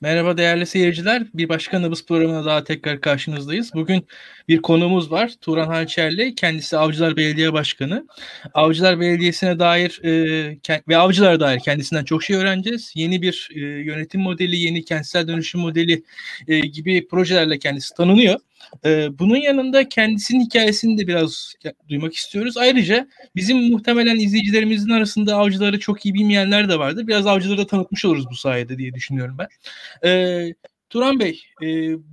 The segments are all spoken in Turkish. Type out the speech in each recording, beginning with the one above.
Merhaba değerli seyirciler. Bir başka Nabız programına daha tekrar karşınızdayız. Bugün bir konuğumuz var. Turan Hançerli. Kendisi Avcılar Belediye Başkanı. Avcılar Belediyesi'ne dair e, ve avcılara dair kendisinden çok şey öğreneceğiz. Yeni bir e, yönetim modeli, yeni kentsel dönüşüm modeli e, gibi projelerle kendisi tanınıyor. Ee, bunun yanında kendisinin hikayesini de biraz duymak istiyoruz. Ayrıca bizim muhtemelen izleyicilerimizin arasında avcıları çok iyi bilmeyenler de vardır. Biraz avcıları da tanıtmış oluruz bu sayede diye düşünüyorum ben. Ee, Turan Bey, e,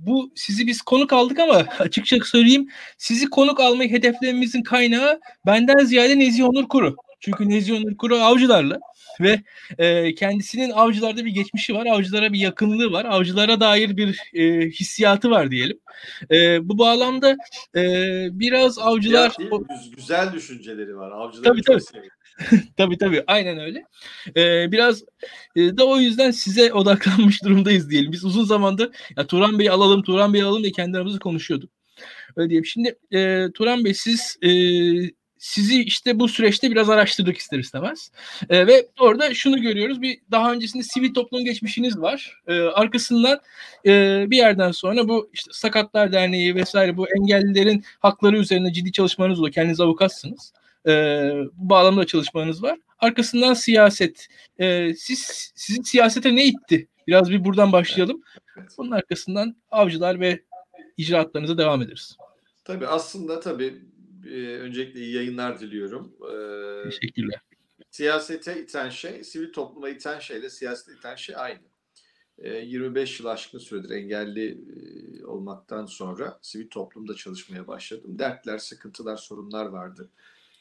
bu sizi biz konuk aldık ama açıkça söyleyeyim, sizi konuk almayı hedeflememizin kaynağı benden ziyade Nezih Onur Kuru. Çünkü Nezih Onur Kuru avcılarla ve e, kendisinin avcılarda bir geçmişi var. Avcılara bir yakınlığı var. Avcılara dair bir e, hissiyatı var diyelim. E, bu bağlamda e, biraz avcılar... Ya, güzel düşünceleri var. Avcılar tabii tabii. tabii tabii aynen öyle. Ee, biraz e, da o yüzden size odaklanmış durumdayız diyelim. Biz uzun zamandır ya Turan Bey'i alalım, Turan Bey'i alalım diye kendi aramızda konuşuyorduk. Öyle diyeyim. Şimdi e, Turan Bey siz e, sizi işte bu süreçte biraz araştırdık ister istemez. E, ve orada şunu görüyoruz. Bir daha öncesinde sivil toplum geçmişiniz var. E, arkasından e, bir yerden sonra bu işte Sakatlar Derneği vesaire bu engellilerin hakları üzerine ciddi çalışmanız oluyor. Kendiniz avukatsınız. E, bu bağlamda çalışmanız var. Arkasından siyaset. E, siz sizin siyasete ne itti? Biraz bir buradan başlayalım. Bunun arkasından avcılar ve icraatlarınıza devam ederiz. Tabii aslında tabii e, öncelikle iyi yayınlar diliyorum. E, Teşekkürler. Siyasete iten şey, sivil topluma iten şeyle siyasete iten şey aynı. E, 25 yıl aşkın süredir engelli e, olmaktan sonra sivil toplumda çalışmaya başladım. Dertler, sıkıntılar, sorunlar vardı.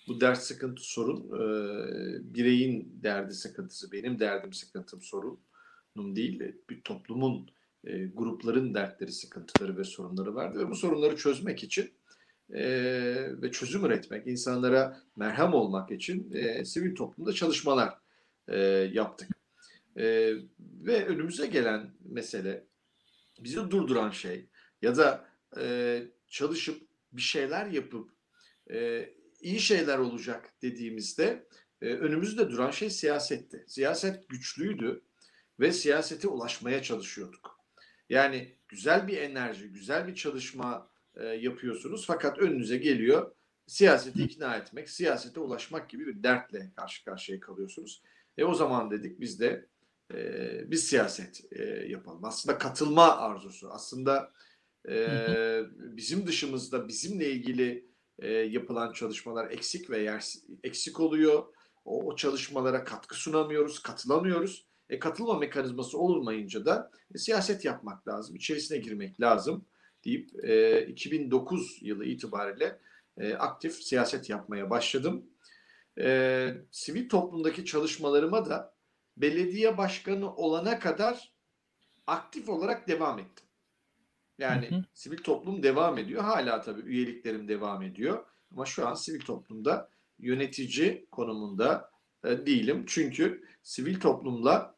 Bu dert, sıkıntı, sorun e, bireyin derdi, sıkıntısı, benim derdim, sıkıntım, sorunum değil. Bir toplumun, e, grupların dertleri, sıkıntıları ve sorunları vardı. Ve bu sorunları çözmek için e, ve çözüm üretmek, insanlara merhem olmak için e, sivil toplumda çalışmalar e, yaptık. E, ve önümüze gelen mesele, bizi durduran şey ya da e, çalışıp bir şeyler yapıp e, iyi şeyler olacak dediğimizde e, önümüzde duran şey siyasetti. Siyaset güçlüydü ve siyasete ulaşmaya çalışıyorduk. Yani güzel bir enerji, güzel bir çalışma e, yapıyorsunuz. Fakat önünüze geliyor siyaseti ikna etmek, siyasete ulaşmak gibi bir dertle karşı karşıya kalıyorsunuz. E o zaman dedik biz de e, biz siyaset e, yapalım. Aslında katılma arzusu, aslında e, bizim dışımızda bizimle ilgili e, yapılan çalışmalar eksik ve yer, eksik oluyor. O, o çalışmalara katkı sunamıyoruz, katılamıyoruz. E, katılma mekanizması olmayınca da e, siyaset yapmak lazım, içerisine girmek lazım deyip e, 2009 yılı itibariyle e, aktif siyaset yapmaya başladım. E, sivil toplumdaki çalışmalarıma da belediye başkanı olana kadar aktif olarak devam ettim. Yani hı hı. sivil toplum devam ediyor. Hala tabii üyeliklerim devam ediyor. Ama şu an sivil toplumda yönetici konumunda e, değilim. Çünkü sivil toplumla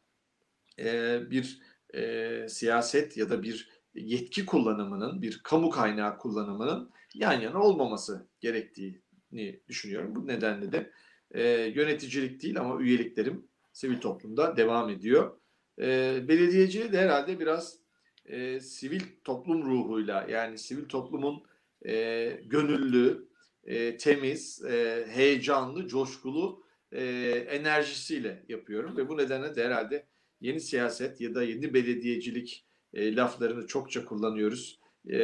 e, bir e, siyaset ya da bir yetki kullanımının, bir kamu kaynağı kullanımının yan yana olmaması gerektiğini düşünüyorum. Bu nedenle de e, yöneticilik değil ama üyeliklerim sivil toplumda devam ediyor. E, belediyeciliği de herhalde biraz e, sivil toplum ruhuyla yani sivil toplumun e, gönüllü, e, temiz, e, heyecanlı, coşkulu e, enerjisiyle yapıyorum ve bu nedenle de herhalde yeni siyaset ya da yeni belediyecilik e, laflarını çokça kullanıyoruz. E,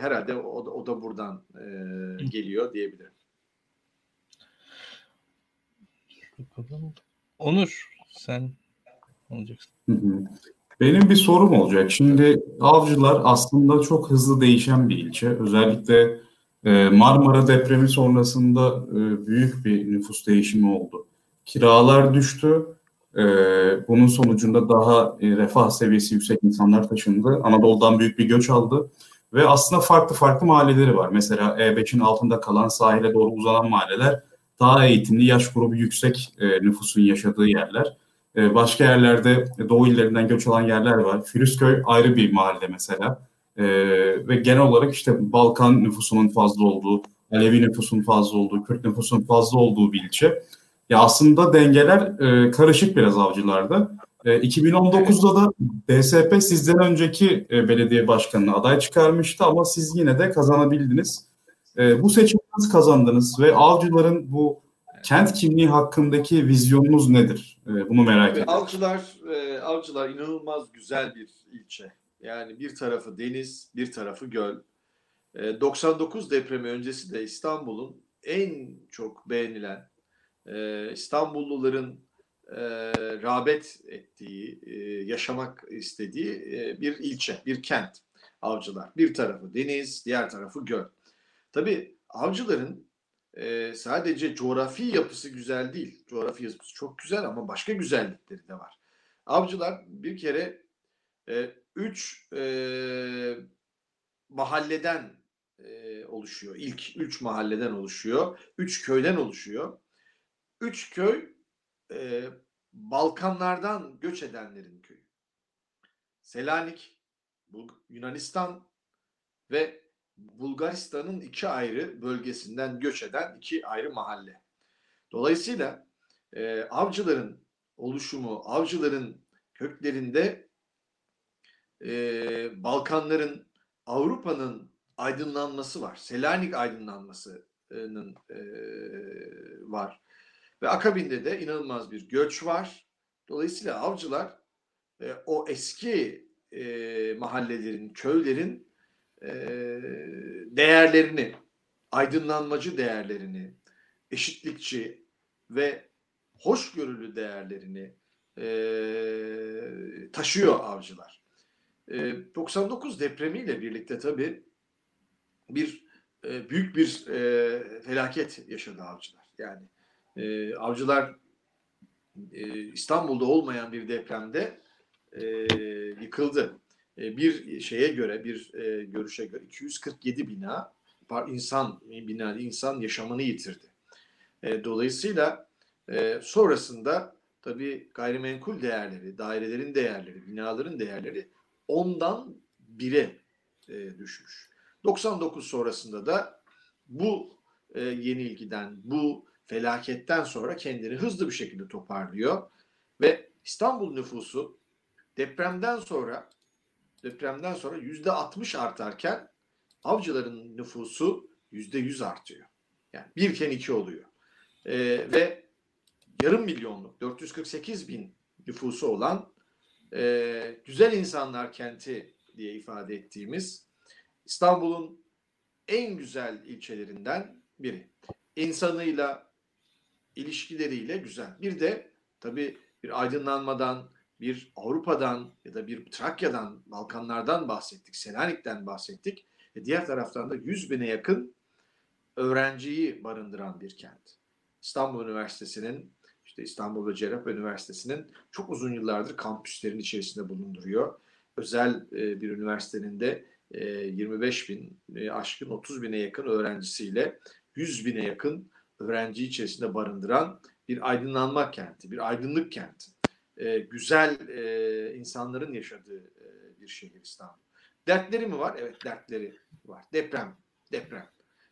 herhalde o, o da buradan e, geliyor diyebilirim. Onur sen olacaksın. Benim bir sorum olacak. Şimdi Avcılar aslında çok hızlı değişen bir ilçe. Özellikle e, Marmara depremi sonrasında e, büyük bir nüfus değişimi oldu. Kiralar düştü. E, bunun sonucunda daha refah seviyesi yüksek insanlar taşındı. Anadolu'dan büyük bir göç aldı. Ve aslında farklı farklı mahalleleri var. Mesela E5'in altında kalan sahile doğru uzanan mahalleler daha eğitimli, yaş grubu yüksek nüfusun yaşadığı yerler. Ee, başka yerlerde Doğu illerinden göç alan yerler var. Firuzköy ayrı bir mahalle mesela. E, ve genel olarak işte Balkan nüfusunun fazla olduğu, Alevi nüfusun fazla olduğu, Kürt nüfusun fazla olduğu bir ilçe. Ya aslında dengeler e, karışık biraz avcılarda. E, 2019'da da DSP sizden önceki e, belediye başkanına aday çıkarmıştı ama siz yine de kazanabildiniz. E, bu seçimi nasıl kazandınız ve avcıların bu kent kimliği hakkındaki vizyonunuz nedir? E, bunu merak ediyorum. Avcılar, e, avcılar inanılmaz güzel bir ilçe. Yani bir tarafı deniz, bir tarafı göl. E, 99 depremi öncesi de İstanbul'un en çok beğenilen, e, İstanbulluların e, rağbet ettiği, e, yaşamak istediği e, bir ilçe, bir kent. Avcılar. Bir tarafı deniz, diğer tarafı göl. Tabii avcıların e, sadece coğrafi yapısı güzel değil. Coğrafi yapısı çok güzel ama başka güzellikleri de var. Avcılar bir kere e, üç e, mahalleden e, oluşuyor. İlk üç mahalleden oluşuyor. Üç köyden oluşuyor. Üç köy e, Balkanlardan göç edenlerin köyü. Selanik, Yunanistan ve Bulgaristan'ın iki ayrı bölgesinden göç eden iki ayrı mahalle. Dolayısıyla e, avcıların oluşumu, avcıların köklerinde e, Balkanların, Avrupa'nın aydınlanması var. Selanik aydınlanmasının e, var. Ve akabinde de inanılmaz bir göç var. Dolayısıyla avcılar e, o eski e, mahallelerin, köylerin e, değerlerini, aydınlanmacı değerlerini, eşitlikçi ve hoşgörülü değerlerini e, taşıyor avcılar. E, 99 depremiyle birlikte tabii bir e, büyük bir e, felaket yaşadı avcılar. Yani e, avcılar e, İstanbul'da olmayan bir depremde e, yıkıldı. E, bir şeye göre, bir e, görüşe göre 247 bina insan bina insan yaşamını yitirdi. E, dolayısıyla e, sonrasında tabii gayrimenkul değerleri, dairelerin değerleri, binaların değerleri ondan bire e, düşmüş. 99 sonrasında da bu e, yenilgiden, bu felaketten sonra kendini hızlı bir şekilde toparlıyor ve İstanbul nüfusu depremden sonra depremden sonra yüzde 60 artarken avcıların nüfusu yüzde 100 artıyor. Yani birken iki oluyor. Ee, ve yarım milyonluk 448 bin nüfusu olan e, güzel insanlar kenti diye ifade ettiğimiz İstanbul'un en güzel ilçelerinden biri. İnsanıyla, ilişkileriyle güzel. Bir de tabii bir aydınlanmadan, bir Avrupa'dan ya da bir Trakya'dan, Balkanlardan bahsettik, Selanik'ten bahsettik. E diğer taraftan da 100 bine yakın öğrenciyi barındıran bir kent. İstanbul Üniversitesi'nin, işte İstanbul ve Cerrah Üniversitesi'nin çok uzun yıllardır kampüslerin içerisinde bulunduruyor. Özel e, bir üniversitenin de 25 e, bin e, aşkın 30 bine yakın öğrencisiyle 100 bine yakın öğrenci içerisinde barındıran bir aydınlanma kenti, bir aydınlık kenti. E, güzel e, insanların yaşadığı e, bir şehir İstanbul. Dertleri mi var? Evet dertleri var. Deprem, deprem.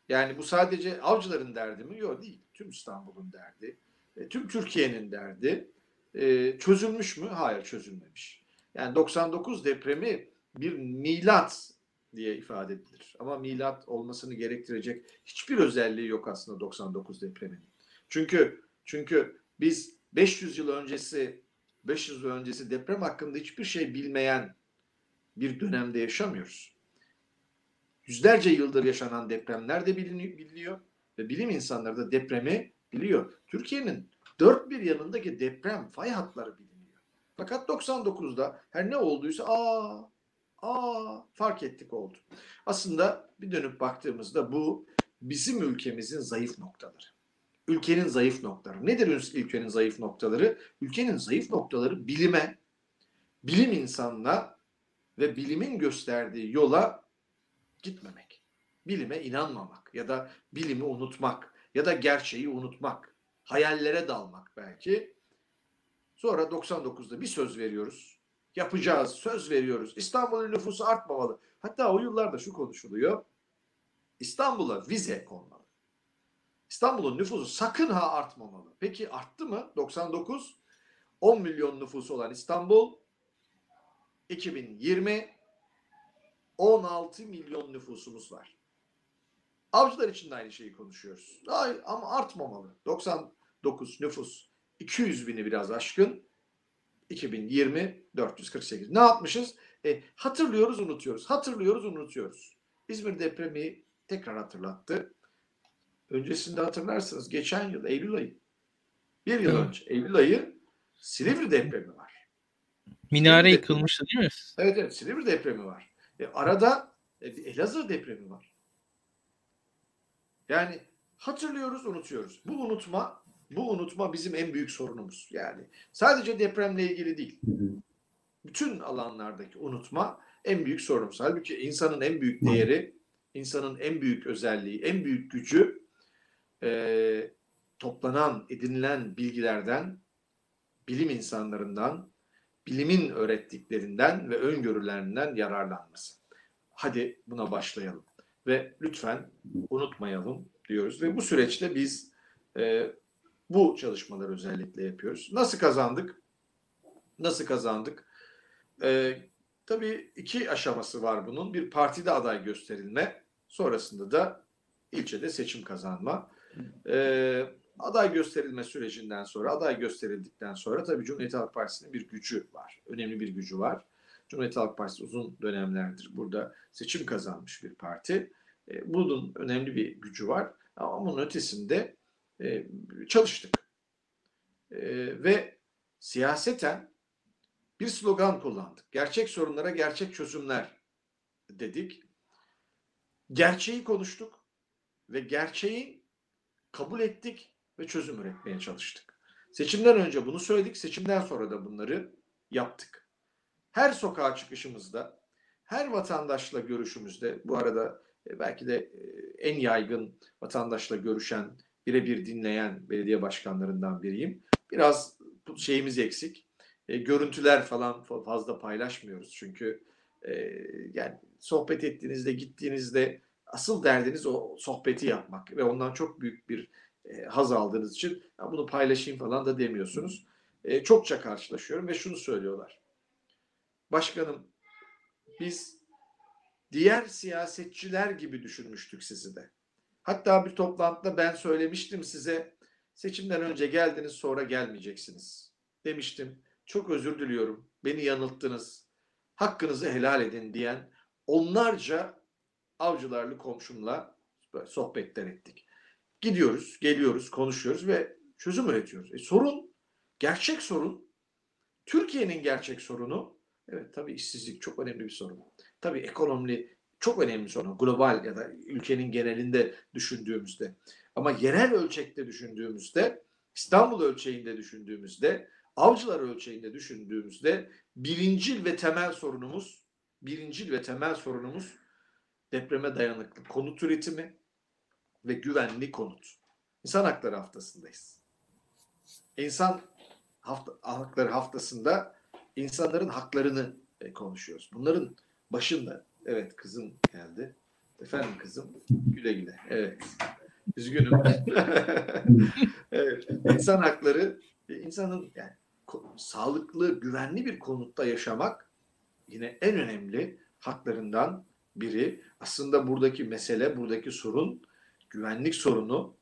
Yani bu sadece avcıların derdi mi? Yok değil. Tüm İstanbul'un derdi. E, tüm Türkiye'nin derdi. E, çözülmüş mü? Hayır çözülmemiş. Yani 99 depremi bir milat diye ifade edilir. Ama milat olmasını gerektirecek hiçbir özelliği yok aslında 99 depreminin. Çünkü çünkü biz 500 yıl öncesi 500 yıl öncesi deprem hakkında hiçbir şey bilmeyen bir dönemde yaşamıyoruz. Yüzlerce yıldır yaşanan depremler de biliniyor ve bilim insanları da depremi biliyor. Türkiye'nin dört bir yanındaki deprem fay hatları biliniyor. Fakat 99'da her ne olduysa aa aa fark ettik oldu. Aslında bir dönüp baktığımızda bu bizim ülkemizin zayıf noktaları. Ülkenin zayıf noktaları. Nedir ülkenin zayıf noktaları? Ülkenin zayıf noktaları bilime, bilim insanına ve bilimin gösterdiği yola gitmemek. Bilime inanmamak ya da bilimi unutmak ya da gerçeği unutmak. Hayallere dalmak belki. Sonra 99'da bir söz veriyoruz yapacağız, söz veriyoruz. İstanbul'un nüfusu artmamalı. Hatta o yıllarda şu konuşuluyor. İstanbul'a vize konmalı. İstanbul'un nüfusu sakın ha artmamalı. Peki arttı mı? 99 10 milyon nüfusu olan İstanbul 2020 16 milyon nüfusumuz var. Avcılar için de aynı şeyi konuşuyoruz. Daha, ama artmamalı. 99 nüfus 200 bini biraz aşkın. 2020 448. Ne yapmışız? E, hatırlıyoruz, unutuyoruz. Hatırlıyoruz, unutuyoruz. İzmir depremi tekrar hatırlattı. Öncesinde hatırlarsınız geçen yıl Eylül ayı. Bir yıl Evet. önce Eylül ayı Silivri depremi var. Minare Silivri yıkılmıştı değil mi? Evet evet Silivri depremi var. E, arada e, Elazığ depremi var. Yani hatırlıyoruz, unutuyoruz. Bu unutma, bu unutma bizim en büyük sorunumuz. Yani sadece depremle ilgili değil. Bütün alanlardaki unutma en büyük sorunumuz. Halbuki insanın en büyük değeri, insanın en büyük özelliği, en büyük gücü e, toplanan, edinilen bilgilerden, bilim insanlarından, bilimin öğrettiklerinden ve öngörülerinden yararlanması. Hadi buna başlayalım ve lütfen unutmayalım diyoruz ve bu süreçte biz e, bu çalışmaları özellikle yapıyoruz. Nasıl kazandık? Nasıl kazandık? E, tabii iki aşaması var bunun. Bir partide aday gösterilme, sonrasında da ilçede seçim kazanma. E, aday gösterilme sürecinden sonra, aday gösterildikten sonra tabii Cumhuriyet Halk Partisi'nin bir gücü var. Önemli bir gücü var. Cumhuriyet Halk Partisi uzun dönemlerdir burada seçim kazanmış bir parti. E, bunun önemli bir gücü var. Ama bunun ötesinde e, çalıştık. E, ve siyaseten bir slogan kullandık. Gerçek sorunlara gerçek çözümler dedik. Gerçeği konuştuk ve gerçeği kabul ettik ve çözüm üretmeye çalıştık. Seçimden önce bunu söyledik, seçimden sonra da bunları yaptık. Her sokağa çıkışımızda, her vatandaşla görüşümüzde, bu arada e, belki de en yaygın vatandaşla görüşen, birebir dinleyen belediye başkanlarından biriyim. Biraz şeyimiz eksik. E, görüntüler falan fa- fazla paylaşmıyoruz çünkü e, yani sohbet ettiğinizde, gittiğinizde asıl derdiniz o sohbeti yapmak ve ondan çok büyük bir e, haz aldığınız için ya bunu paylaşayım falan da demiyorsunuz. E, çokça karşılaşıyorum ve şunu söylüyorlar. Başkanım biz diğer siyasetçiler gibi düşünmüştük sizi de. Hatta bir toplantıda ben söylemiştim size seçimden önce geldiniz sonra gelmeyeceksiniz demiştim. Çok özür diliyorum. Beni yanılttınız. Hakkınızı helal edin diyen onlarca avcılarlı komşumla sohbetler ettik. Gidiyoruz, geliyoruz, konuşuyoruz ve çözüm üretiyoruz. E sorun, gerçek sorun, Türkiye'nin gerçek sorunu, evet tabii işsizlik çok önemli bir sorun. Tabii ekonomi çok önemli sorun. Global ya da ülkenin genelinde düşündüğümüzde. Ama yerel ölçekte düşündüğümüzde, İstanbul ölçeğinde düşündüğümüzde, avcılar ölçeğinde düşündüğümüzde birincil ve temel sorunumuz, birincil ve temel sorunumuz depreme dayanıklı konut üretimi ve güvenli konut. İnsan Hakları Haftası'ndayız. İnsan hafta, Hakları Haftası'nda insanların haklarını e, konuşuyoruz. Bunların başında, evet kızım geldi. Efendim kızım, güle güle. Evet, üzgünüm. evet, insan hakları, e, insanın yani sağlıklı, güvenli bir konutta yaşamak yine en önemli haklarından biri. Aslında buradaki mesele, buradaki sorun güvenlik sorunu,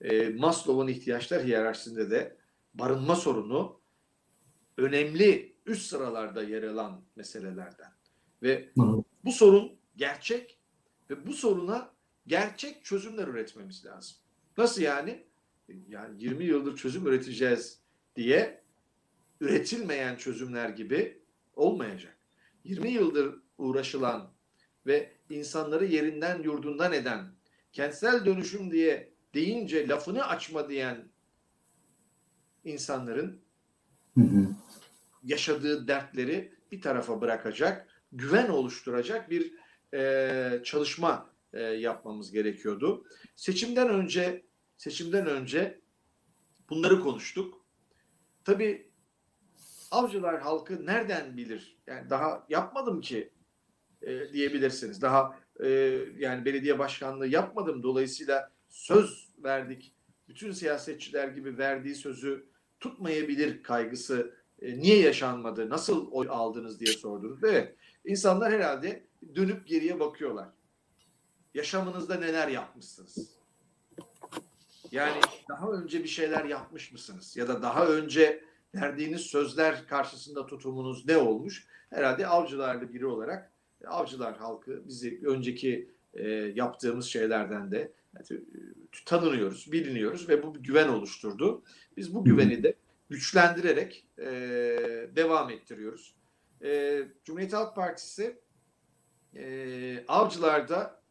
e, Maslow'un ihtiyaçlar hiyerarşisinde de barınma sorunu önemli üst sıralarda yer alan meselelerden. Ve. Bu sorun gerçek ve bu soruna gerçek çözümler üretmemiz lazım. Nasıl yani? Yani 20 yıldır çözüm üreteceğiz diye üretilmeyen çözümler gibi olmayacak. 20 yıldır uğraşılan ve insanları yerinden yurdundan eden, kentsel dönüşüm diye deyince lafını açma diyen insanların Hı hı. yaşadığı dertleri bir tarafa bırakacak, güven oluşturacak bir e, çalışma e, yapmamız gerekiyordu. Seçimden önce seçimden önce bunları konuştuk. Tabii avcılar halkı nereden bilir? Yani daha yapmadım ki e, diyebilirsiniz. Daha e, yani belediye başkanlığı yapmadım. Dolayısıyla söz verdik. Bütün siyasetçiler gibi verdiği sözü tutmayabilir kaygısı e, niye yaşanmadı, nasıl oy aldınız diye sordunuz. Evet, insanlar herhalde dönüp geriye bakıyorlar. Yaşamınızda neler yapmışsınız? Yani daha önce bir şeyler yapmış mısınız? Ya da daha önce verdiğiniz sözler karşısında tutumunuz ne olmuş? Herhalde avcılarlı biri olarak avcılar halkı bizi önceki e, yaptığımız şeylerden de e, tanınıyoruz, biliniyoruz ve bu bir güven oluşturdu. Biz bu güveni de güçlendirerek e, devam ettiriyoruz. E, Cumhuriyet Halk Partisi e, avcılarda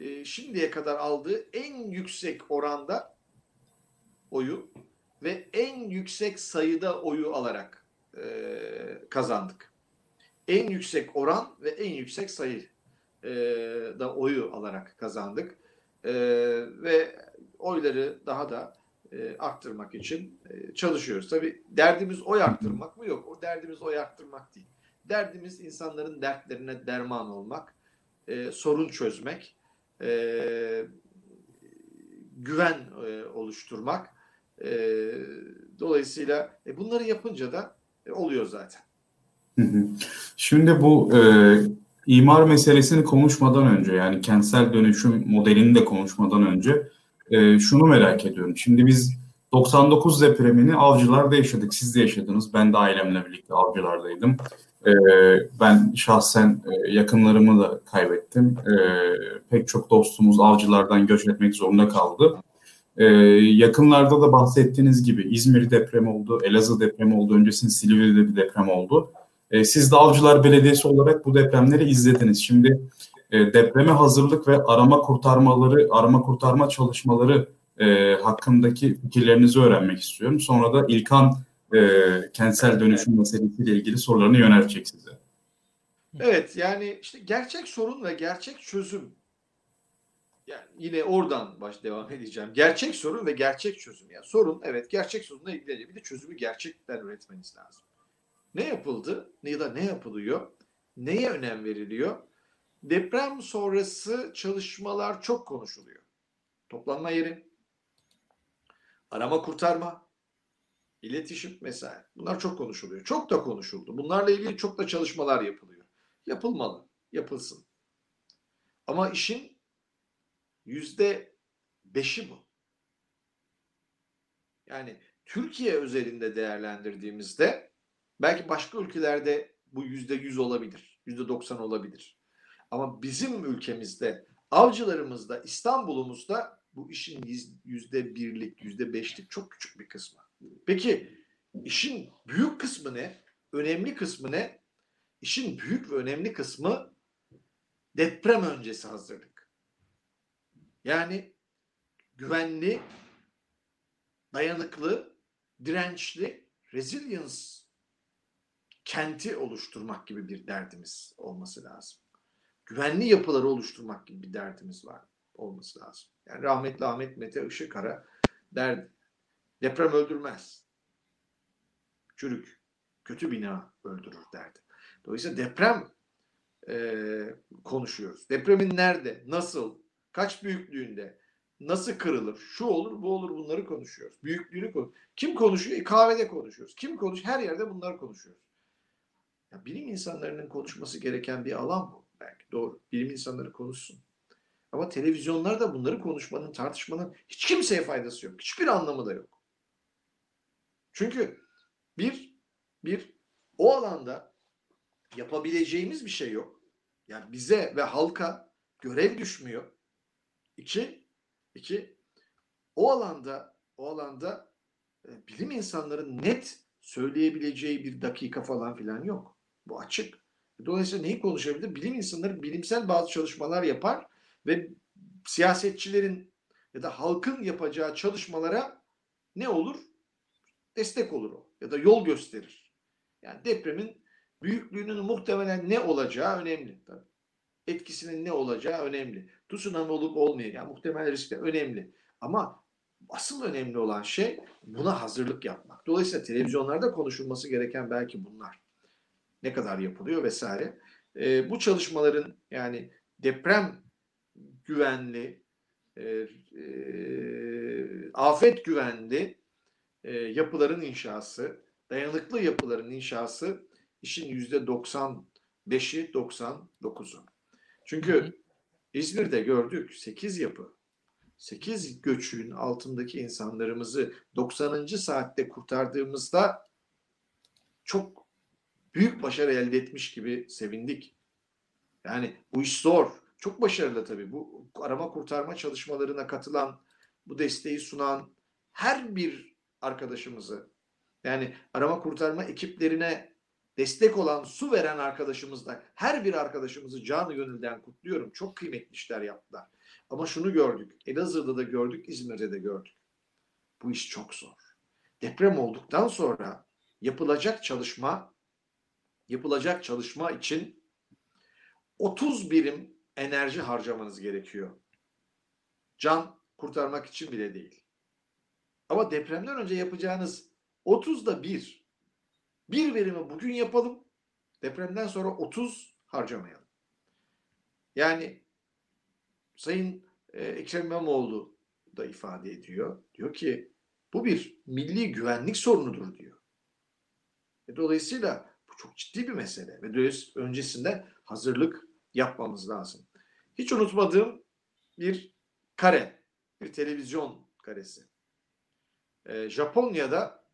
e, şimdiye kadar aldığı en yüksek oranda oyu ve en yüksek sayıda oyu alarak e, kazandık. En yüksek oran ve en yüksek sayı e, da oyu alarak kazandık. E, ve oyları daha da e, arttırmak için e, çalışıyoruz. Tabii derdimiz oy arttırmak mı? Yok. O derdimiz oy arttırmak değil. Derdimiz insanların dertlerine derman olmak, e, sorun çözmek, e, güven e, oluşturmak. E, dolayısıyla e, bunları yapınca da e, oluyor zaten. Şimdi bu e, imar meselesini konuşmadan önce yani kentsel dönüşüm modelini de konuşmadan önce e, şunu merak ediyorum. Şimdi biz 99 depremini Avcılar'da yaşadık. Siz de yaşadınız. Ben de ailemle birlikte Avcılar'daydım. E, ben şahsen e, yakınlarımı da kaybettim. E, pek çok dostumuz Avcılar'dan göç etmek zorunda kaldı. E, yakınlarda da bahsettiğiniz gibi İzmir depremi oldu, Elazığ depremi oldu, öncesinde Silivri'de bir deprem oldu. Siz de Avcılar Belediyesi olarak bu depremleri izlediniz. Şimdi e, depreme hazırlık ve arama kurtarmaları, arama kurtarma çalışmaları e, hakkındaki fikirlerinizi öğrenmek istiyorum. Sonra da İlkan e, kentsel dönüşüm meselesiyle ilgili sorularını yöneltecek size. Evet yani işte gerçek sorun ve gerçek çözüm. Yani yine oradan baş devam edeceğim. Gerçek sorun ve gerçek çözüm. Yani sorun evet gerçek sorunla ilgili bir de çözümü gerçekten üretmeniz lazım. Ne yapıldı ya da ne yapılıyor? Neye önem veriliyor? Deprem sonrası çalışmalar çok konuşuluyor. Toplanma yeri, arama kurtarma, iletişim mesela. Bunlar çok konuşuluyor. Çok da konuşuldu. Bunlarla ilgili çok da çalışmalar yapılıyor. Yapılmalı, yapılsın. Ama işin yüzde beşi bu. Yani Türkiye özelinde değerlendirdiğimizde belki başka ülkelerde bu yüzde yüz olabilir, yüzde doksan olabilir. Ama bizim ülkemizde, avcılarımızda, İstanbul'umuzda bu işin yüzde birlik, yüzde beşlik çok küçük bir kısmı. Peki işin büyük kısmı ne? Önemli kısmı ne? İşin büyük ve önemli kısmı deprem öncesi hazırlık. Yani güvenli, dayanıklı, dirençli, resilience kenti oluşturmak gibi bir derdimiz olması lazım güvenli yapıları oluşturmak gibi bir derdimiz var olması lazım. Yani rahmetli Ahmet Mete Işıkara derdi. Deprem öldürmez. Çürük, kötü bina öldürür derdi. Dolayısıyla deprem e, konuşuyoruz. Depremin nerede, nasıl, kaç büyüklüğünde, nasıl kırılır, şu olur, bu olur bunları konuşuyoruz. Büyüklüğünü konuş. Kim konuşuyor? E, kahvede konuşuyoruz. Kim konuş? Her yerde bunları konuşuyoruz. Ya, bilim insanlarının konuşması gereken bir alan bu belki doğru. Bilim insanları konuşsun. Ama televizyonlarda bunları konuşmanın, tartışmanın hiç kimseye faydası yok. Hiçbir anlamı da yok. Çünkü bir, bir o alanda yapabileceğimiz bir şey yok. Yani bize ve halka görev düşmüyor. İki, iki o alanda o alanda e, bilim insanların net söyleyebileceği bir dakika falan filan yok. Bu açık. Dolayısıyla neyi konuşabilir? Bilim insanları bilimsel bazı çalışmalar yapar ve siyasetçilerin ya da halkın yapacağı çalışmalara ne olur? Destek olur o ya da yol gösterir. Yani depremin büyüklüğünün muhtemelen ne olacağı önemli. Tabii. Etkisinin ne olacağı önemli. Tsunami olup olmayacağı yani muhtemel risk de önemli. Ama asıl önemli olan şey buna hazırlık yapmak. Dolayısıyla televizyonlarda konuşulması gereken belki bunlar ne kadar yapılıyor vesaire. E, bu çalışmaların yani deprem güvenli, e, e, afet güvenli e, yapıların inşası, dayanıklı yapıların inşası işin yüzde 95'i 99'u. Çünkü İzmir'de gördük 8 yapı. 8 göçün altındaki insanlarımızı 90. saatte kurtardığımızda çok büyük başarı elde etmiş gibi sevindik. Yani bu iş zor. Çok başarılı tabii. Bu arama kurtarma çalışmalarına katılan, bu desteği sunan her bir arkadaşımızı yani arama kurtarma ekiplerine destek olan, su veren arkadaşımız da her bir arkadaşımızı canı gönülden kutluyorum. Çok kıymetli işler yaptılar. Ama şunu gördük. Elazığ'da da gördük, İzmir'de de gördük. Bu iş çok zor. Deprem olduktan sonra yapılacak çalışma yapılacak çalışma için 30 birim enerji harcamanız gerekiyor. Can kurtarmak için bile değil. Ama depremden önce yapacağınız 30'da bir. Bir verimi bugün yapalım. Depremden sonra 30 harcamayalım. Yani Sayın e, Ekrem İmamoğlu da ifade ediyor. Diyor ki bu bir milli güvenlik sorunudur diyor. E, dolayısıyla bu çok ciddi bir mesele ve öncesinde hazırlık yapmamız lazım. Hiç unutmadığım bir kare, bir televizyon karesi. Ee, Japonya'da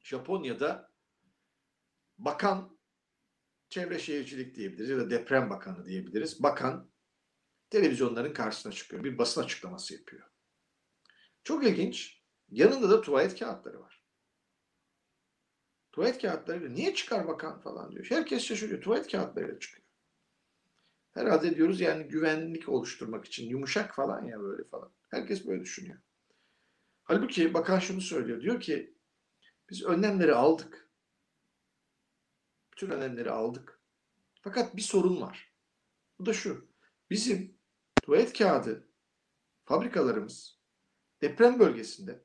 Japonya'da bakan çevre şehircilik diyebiliriz ya da deprem bakanı diyebiliriz. Bakan televizyonların karşısına çıkıyor. Bir basın açıklaması yapıyor. Çok ilginç. Yanında da tuvalet kağıtları var. Tuvalet kağıtlarıyla niye çıkar bakan falan diyor. Herkes şaşırıyor. Tuvalet kağıtlarıyla çıkıyor. Herhalde diyoruz yani güvenlik oluşturmak için yumuşak falan ya böyle falan. Herkes böyle düşünüyor. Halbuki bakan şunu söylüyor. Diyor ki biz önlemleri aldık. Bütün önlemleri aldık. Fakat bir sorun var. Bu da şu. Bizim tuvalet kağıdı fabrikalarımız deprem bölgesinde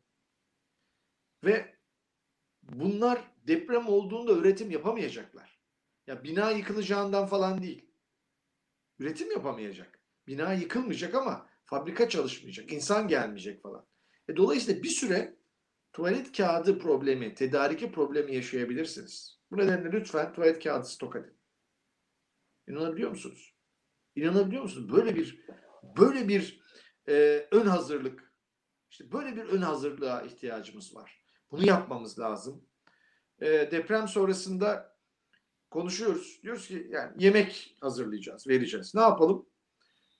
ve bunlar deprem olduğunda üretim yapamayacaklar. Ya bina yıkılacağından falan değil. Üretim yapamayacak. Bina yıkılmayacak ama fabrika çalışmayacak. insan gelmeyecek falan. E, dolayısıyla bir süre tuvalet kağıdı problemi, tedariki problemi yaşayabilirsiniz. Bu nedenle lütfen tuvalet kağıdı stok edin. İnanabiliyor musunuz? İnanabiliyor musunuz? Böyle bir böyle bir e, ön hazırlık, işte böyle bir ön hazırlığa ihtiyacımız var. Bunu yapmamız lazım. E, deprem sonrasında konuşuyoruz. Diyoruz ki yani yemek hazırlayacağız, vereceğiz. Ne yapalım?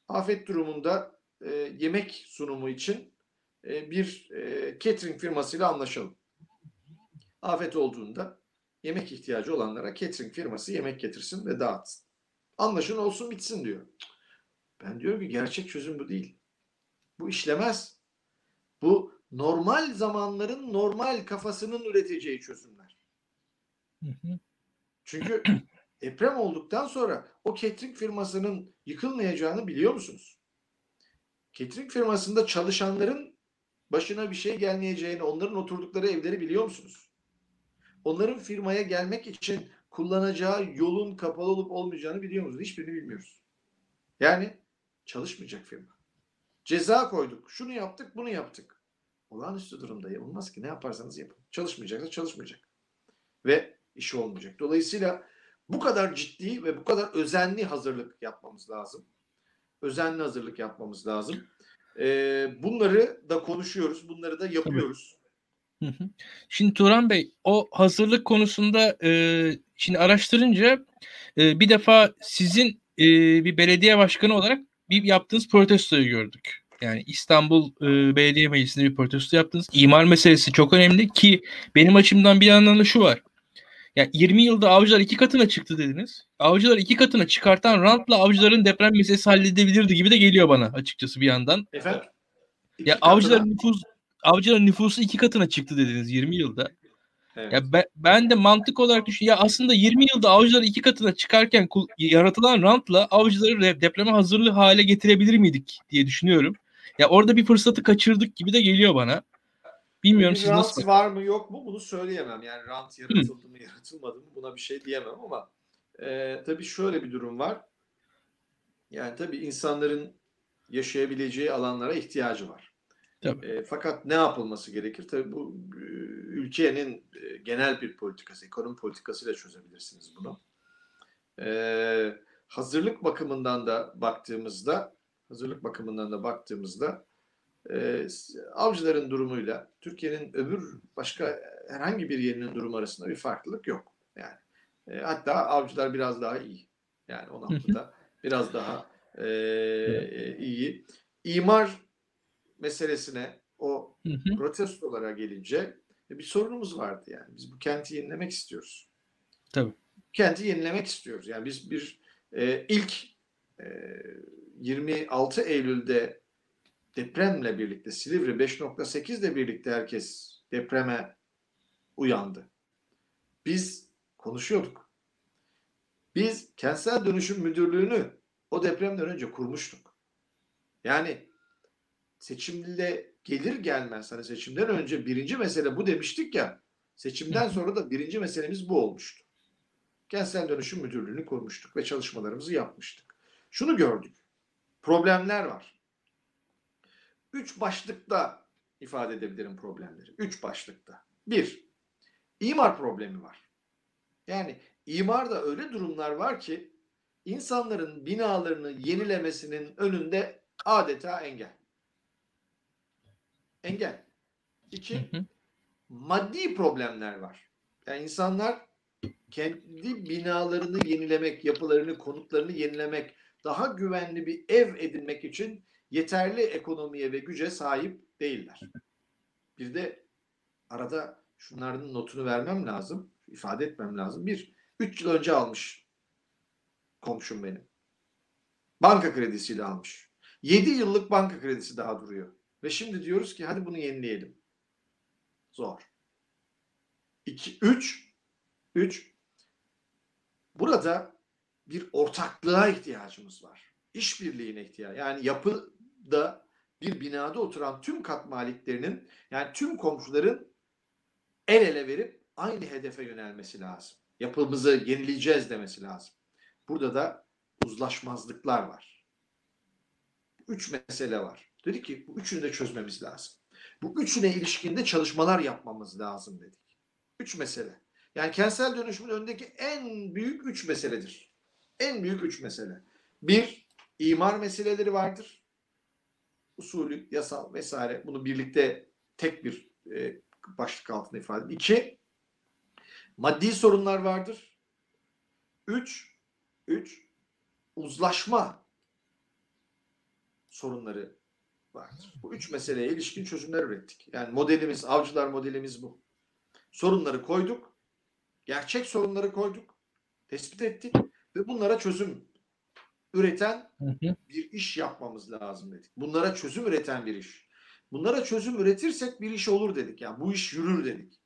Afet durumunda e, yemek sunumu için e, bir e, catering firmasıyla anlaşalım. Afet olduğunda yemek ihtiyacı olanlara catering firması yemek getirsin ve dağıtsın. Anlaşın olsun bitsin diyor. Ben diyorum ki gerçek çözüm bu değil. Bu işlemez. Bu normal zamanların normal kafasının üreteceği çözümler. Çünkü deprem olduktan sonra o catering firmasının yıkılmayacağını biliyor musunuz? Catering firmasında çalışanların başına bir şey gelmeyeceğini, onların oturdukları evleri biliyor musunuz? Onların firmaya gelmek için kullanacağı yolun kapalı olup olmayacağını biliyor musunuz? Hiçbirini bilmiyoruz. Yani çalışmayacak firma. Ceza koyduk. Şunu yaptık, bunu yaptık. Olağanüstü durumda olmaz ki ne yaparsanız yapın. Çalışmayacaksa çalışmayacak. Ve işi olmayacak. Dolayısıyla bu kadar ciddi ve bu kadar özenli hazırlık yapmamız lazım. Özenli hazırlık yapmamız lazım. Ee, bunları da konuşuyoruz. Bunları da yapıyoruz. Şimdi Turan Bey o hazırlık konusunda e, şimdi araştırınca e, bir defa sizin e, bir belediye başkanı olarak bir yaptığınız protestoyu gördük. Yani İstanbul e, Belediye Meclisi'nde bir protesto yaptınız. İmar meselesi çok önemli ki benim açımdan bir yandan da şu var. Yani 20 yılda avcılar iki katına çıktı dediniz. Avcılar iki katına çıkartan rantla avcıların deprem meselesi halledebilirdi gibi de geliyor bana açıkçası bir yandan. Efendim? Ya avcıların nüfus avcıların nüfusu iki katına çıktı dediniz 20 yılda. Evet. Ya ben, ben de mantık olarak düşün ya aslında 20 yılda avcılar iki katına çıkarken yaratılan rantla avcıları depreme hazırlı hale getirebilir miydik diye düşünüyorum. Ya orada bir fırsatı kaçırdık gibi de geliyor bana. Bilmiyorum siz rant nasıl? var mı yok mu bunu söyleyemem. Yani rant yaratıldı mı yaratılmadı mı buna bir şey diyemem ama e, tabii şöyle bir durum var. Yani tabii insanların yaşayabileceği alanlara ihtiyacı var. Tabii. E, fakat ne yapılması gerekir? Tabii bu Türkiye'nin e, genel bir politikası, ekonomi politikasıyla çözebilirsiniz bunu. Ee, hazırlık bakımından da baktığımızda, hazırlık bakımından da baktığımızda e, avcıların durumuyla Türkiye'nin öbür başka herhangi bir yerinin durumu arasında bir farklılık yok. Yani e, hatta avcılar biraz daha iyi. Yani o noktada biraz daha e, e, iyi. İmar meselesine o protestolara gelince e, bir sorunumuz vardı yani. Biz bu kenti yenilemek istiyoruz. Tabii. Kenti yenilemek istiyoruz. Yani biz bir e, ilk e, 26 Eylül'de depremle birlikte Silivri 5.8 ile birlikte herkes depreme uyandı. Biz konuşuyorduk. Biz kentsel dönüşüm müdürlüğünü o depremden önce kurmuştuk. Yani seçimde gelir gelmez hani seçimden önce birinci mesele bu demiştik ya seçimden sonra da birinci meselemiz bu olmuştu. Kentsel dönüşüm müdürlüğünü kurmuştuk ve çalışmalarımızı yapmıştık. Şunu gördük. Problemler var. Üç başlıkta ifade edebilirim problemleri. Üç başlıkta. Bir, imar problemi var. Yani imarda öyle durumlar var ki insanların binalarını yenilemesinin önünde adeta engel. Engel. İki, maddi problemler var. Yani insanlar kendi binalarını yenilemek, yapılarını, konutlarını yenilemek, daha güvenli bir ev edinmek için yeterli ekonomiye ve güce sahip değiller. Bir de arada şunların notunu vermem lazım, ifade etmem lazım. Bir, üç yıl önce almış komşum benim. Banka kredisiyle almış. Yedi yıllık banka kredisi daha duruyor. Ve şimdi diyoruz ki hadi bunu yenileyelim. Zor. İki, üç, üç, burada bir ortaklığa ihtiyacımız var. İşbirliğine ihtiyaç. Yani yapıda bir binada oturan tüm kat maliklerinin yani tüm komşuların el ele verip aynı hedefe yönelmesi lazım. Yapımızı yenileyeceğiz demesi lazım. Burada da uzlaşmazlıklar var. Üç mesele var. Dedi ki bu üçünü de çözmemiz lazım. Bu üçüne ilişkinde çalışmalar yapmamız lazım dedik. Üç mesele. Yani kentsel dönüşümün önündeki en büyük üç meseledir. En büyük üç mesele. Bir, imar meseleleri vardır. Usulü, yasal vesaire. Bunu birlikte tek bir e, başlık altında ifade edeyim. İki, maddi sorunlar vardır. Üç, üç, uzlaşma sorunları vardır. Bu üç meseleye ilişkin çözümler ürettik. Yani modelimiz, avcılar modelimiz bu. Sorunları koyduk. Gerçek sorunları koyduk. Tespit ettik. Ve bunlara çözüm üreten bir iş yapmamız lazım dedik. Bunlara çözüm üreten bir iş. Bunlara çözüm üretirsek bir iş olur dedik. Yani bu iş yürür dedik.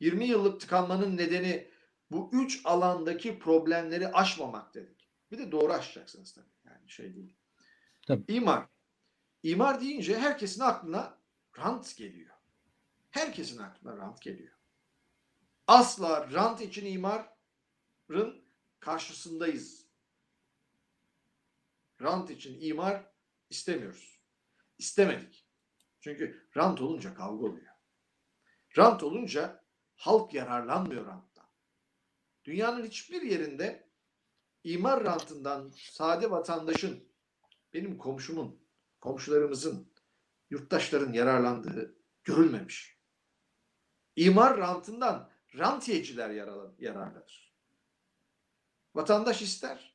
20 yıllık tıkanmanın nedeni bu üç alandaki problemleri aşmamak dedik. Bir de doğru aşacaksınız tabii. Yani şey değil. Tabii. İmar. İmar deyince herkesin aklına rant geliyor. Herkesin aklına rant geliyor. Asla rant için imarın karşısındayız. Rant için imar istemiyoruz. İstemedik. Çünkü rant olunca kavga oluyor. Rant olunca halk yararlanmıyor ranttan. Dünyanın hiçbir yerinde imar rantından sade vatandaşın, benim komşumun, komşularımızın, yurttaşların yararlandığı görülmemiş. İmar rantından rantiyeciler yararlanır. Vatandaş ister,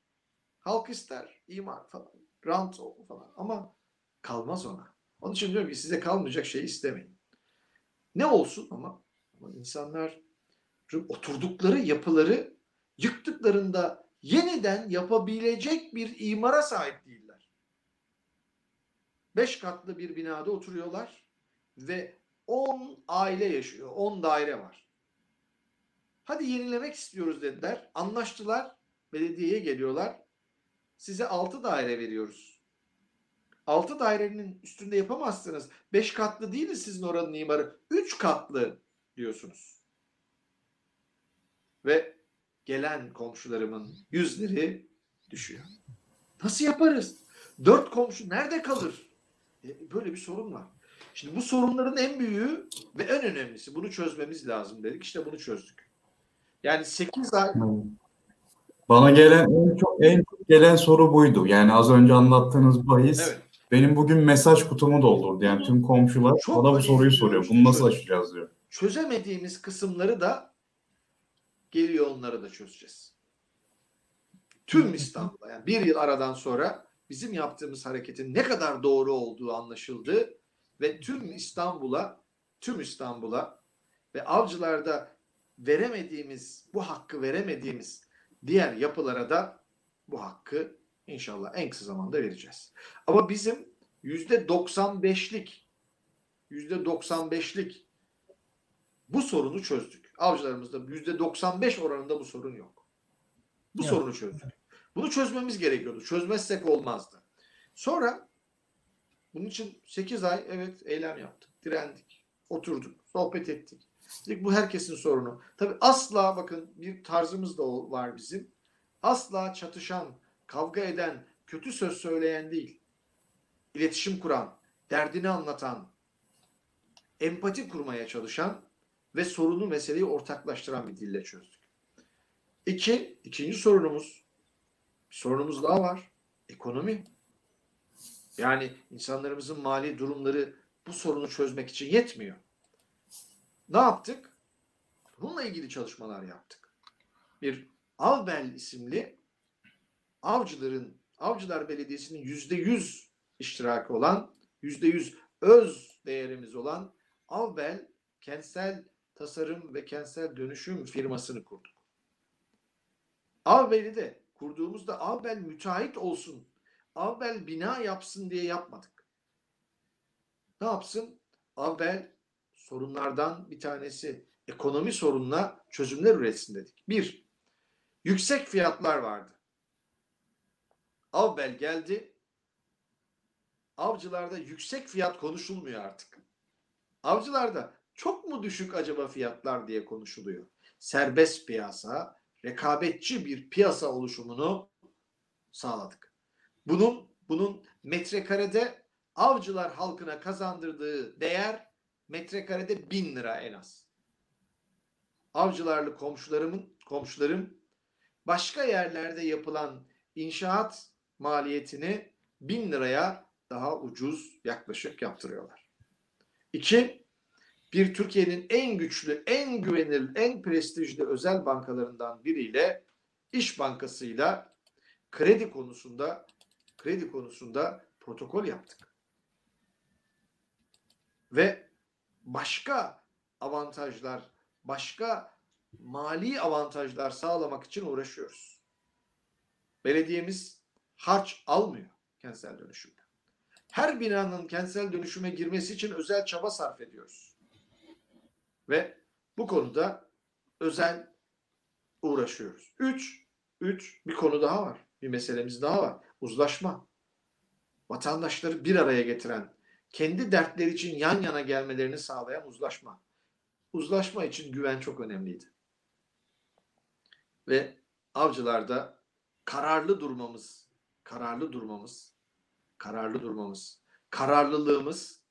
halk ister, imar falan, rant falan ama kalmaz ona. Onun için diyorum ki size kalmayacak şey istemeyin. Ne olsun ama, ama insanlar oturdukları yapıları yıktıklarında yeniden yapabilecek bir imara sahip değiller. Beş katlı bir binada oturuyorlar ve on aile yaşıyor, on daire var. Hadi yenilemek istiyoruz dediler. Anlaştılar. Belediyeye geliyorlar. Size altı daire veriyoruz. Altı dairenin üstünde yapamazsınız. Beş katlı değil sizin oranın imarı. Üç katlı diyorsunuz. Ve gelen komşularımın yüzleri düşüyor. Nasıl yaparız? Dört komşu nerede kalır? E, böyle bir sorun var. Şimdi bu sorunların en büyüğü ve en önemlisi bunu çözmemiz lazım dedik. İşte bunu çözdük. Yani 8 ay Bana gelen en çok en gelen soru buydu. Yani az önce anlattığınız bahis evet, benim bugün mesaj kutumu doldurdu. Yani tüm komşular Çok bana bu soruyu soruyor. Bunu nasıl aşacağız diyor. çözemediğimiz kısımları da geliyor onları da çözeceğiz. Tüm İstanbul'a yani bir yıl aradan sonra bizim yaptığımız hareketin ne kadar doğru olduğu anlaşıldı ve tüm İstanbul'a tüm İstanbul'a ve avcılarda veremediğimiz bu hakkı veremediğimiz diğer yapılara da bu hakkı inşallah en kısa zamanda vereceğiz. Ama bizim yüzde 95'lik yüzde 95'lik bu sorunu çözdük. Avcılarımızda yüzde 95 oranında bu sorun yok. Bu Evet. sorunu çözdük. Bunu çözmemiz gerekiyordu. Çözmezsek olmazdı. Sonra bunun için 8 ay evet eylem yaptık. Direndik. Oturduk. Sohbet ettik. Dedik bu herkesin sorunu. Tabii asla bakın bir tarzımız da var bizim. Asla çatışan, kavga eden, kötü söz söyleyen değil. İletişim kuran, derdini anlatan, empati kurmaya çalışan ve sorunu meseleyi ortaklaştıran bir dille çözdük. İki, ikinci sorunumuz, bir sorunumuz daha var. Ekonomi. Yani insanlarımızın mali durumları bu sorunu çözmek için yetmiyor. Ne yaptık? Bununla ilgili çalışmalar yaptık. Bir Avbel isimli avcıların, Avcılar Belediyesi'nin yüzde yüz iştirakı olan, yüzde yüz öz değerimiz olan Avbel kentsel tasarım ve kentsel dönüşüm firmasını kurduk. Avbel'i de kurduğumuzda Avbel müteahhit olsun, Avbel bina yapsın diye yapmadık. Ne yapsın? Avbel sorunlardan bir tanesi ekonomi sorununa çözümler üretsin dedik. Bir, yüksek fiyatlar vardı. Avbel geldi. Avcılarda yüksek fiyat konuşulmuyor artık. Avcılarda çok mu düşük acaba fiyatlar diye konuşuluyor. Serbest piyasa, rekabetçi bir piyasa oluşumunu sağladık. Bunun bunun metrekarede avcılar halkına kazandırdığı değer metrekarede bin lira en az. Avcılarlı komşularımın komşularım başka yerlerde yapılan inşaat maliyetini bin liraya daha ucuz yaklaşık yaptırıyorlar. İki, bir Türkiye'nin en güçlü, en güvenilir, en prestijli özel bankalarından biriyle İş Bankası'yla kredi konusunda kredi konusunda protokol yaptık. Ve başka avantajlar, başka mali avantajlar sağlamak için uğraşıyoruz. Belediyemiz harç almıyor kentsel dönüşümde. Her binanın kentsel dönüşüme girmesi için özel çaba sarf ediyoruz. Ve bu konuda özel uğraşıyoruz. Üç, üç bir konu daha var. Bir meselemiz daha var. Uzlaşma. Vatandaşları bir araya getiren, kendi dertleri için yan yana gelmelerini sağlayan uzlaşma. Uzlaşma için güven çok önemliydi. Ve avcılarda kararlı durmamız, kararlı durmamız, kararlı durmamız, kararlılığımız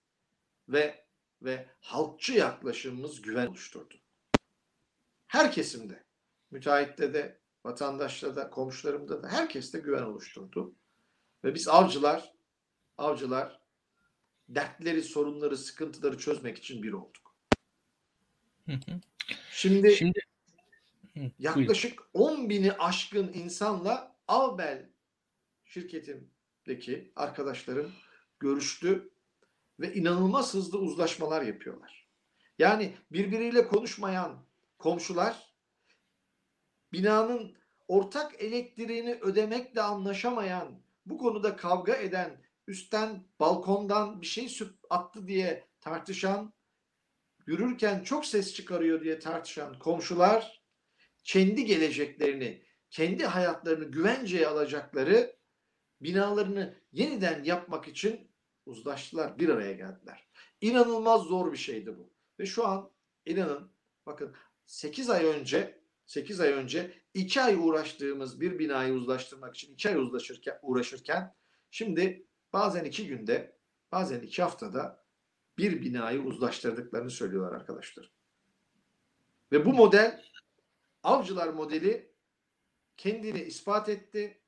ve ve halkçı yaklaşımımız güven oluşturdu. Her kesimde, müteahhitte de, vatandaşta da, komşularımda da herkeste güven oluşturdu. Ve biz avcılar, avcılar dertleri, sorunları, sıkıntıları çözmek için bir olduk. Şimdi, Şimdi Yaklaşık 10 bini aşkın insanla Avbel şirketimdeki arkadaşlarım görüştü ve inanılmaz hızlı uzlaşmalar yapıyorlar. Yani birbiriyle konuşmayan komşular binanın ortak elektriğini ödemekle anlaşamayan, bu konuda kavga eden, üstten balkondan bir şey süp attı diye tartışan, yürürken çok ses çıkarıyor diye tartışan komşular kendi geleceklerini, kendi hayatlarını güvenceye alacakları binalarını yeniden yapmak için uzlaştılar, bir araya geldiler. İnanılmaz zor bir şeydi bu. Ve şu an inanın bakın 8 ay önce 8 ay önce 2 ay uğraştığımız bir binayı uzlaştırmak için 2 ay uzlaşırken, uğraşırken şimdi bazen 2 günde bazen 2 haftada bir binayı uzlaştırdıklarını söylüyorlar arkadaşlar. Ve bu model avcılar modeli kendini ispat etti,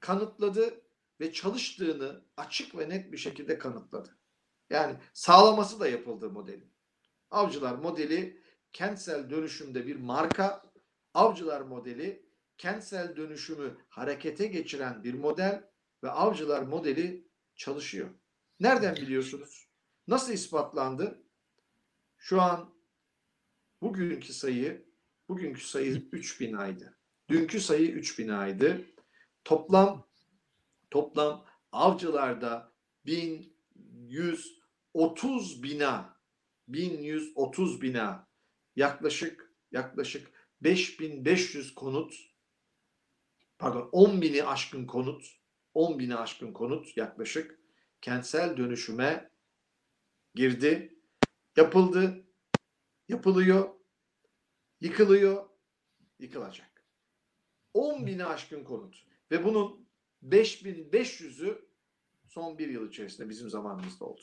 kanıtladı ve çalıştığını açık ve net bir şekilde kanıtladı. Yani sağlaması da yapıldı modelin. Avcılar modeli kentsel dönüşümde bir marka, avcılar modeli kentsel dönüşümü harekete geçiren bir model ve avcılar modeli çalışıyor. Nereden biliyorsunuz? Nasıl ispatlandı? Şu an bugünkü sayı bugünkü sayı 3000 aydı. Dünkü sayı 3000 aydı. Toplam toplam avcılarda 1130 bina 1130 bina yaklaşık yaklaşık 5500 konut pardon 10 bini aşkın konut 10 bini aşkın konut yaklaşık kentsel dönüşüme girdi. Yapıldı. Yapılıyor. Yıkılıyor. Yıkılacak. 10 bini aşkın konut. Ve bunun 5500'ü son bir yıl içerisinde bizim zamanımızda oldu.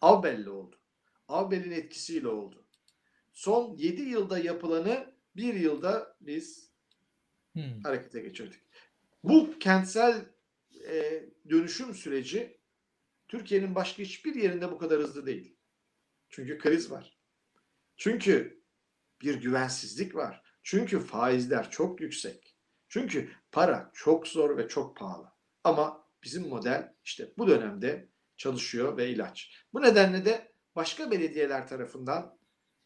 Avbel'le oldu. Avbel'in etkisiyle oldu. Son 7 yılda yapılanı bir yılda biz hmm. harekete geçirdik. Bu kentsel e, dönüşüm süreci Türkiye'nin başka hiçbir yerinde bu kadar hızlı değil. Çünkü kriz var. Çünkü bir güvensizlik var. Çünkü faizler çok yüksek. Çünkü para çok zor ve çok pahalı. Ama bizim model işte bu dönemde çalışıyor ve ilaç. Bu nedenle de başka belediyeler tarafından,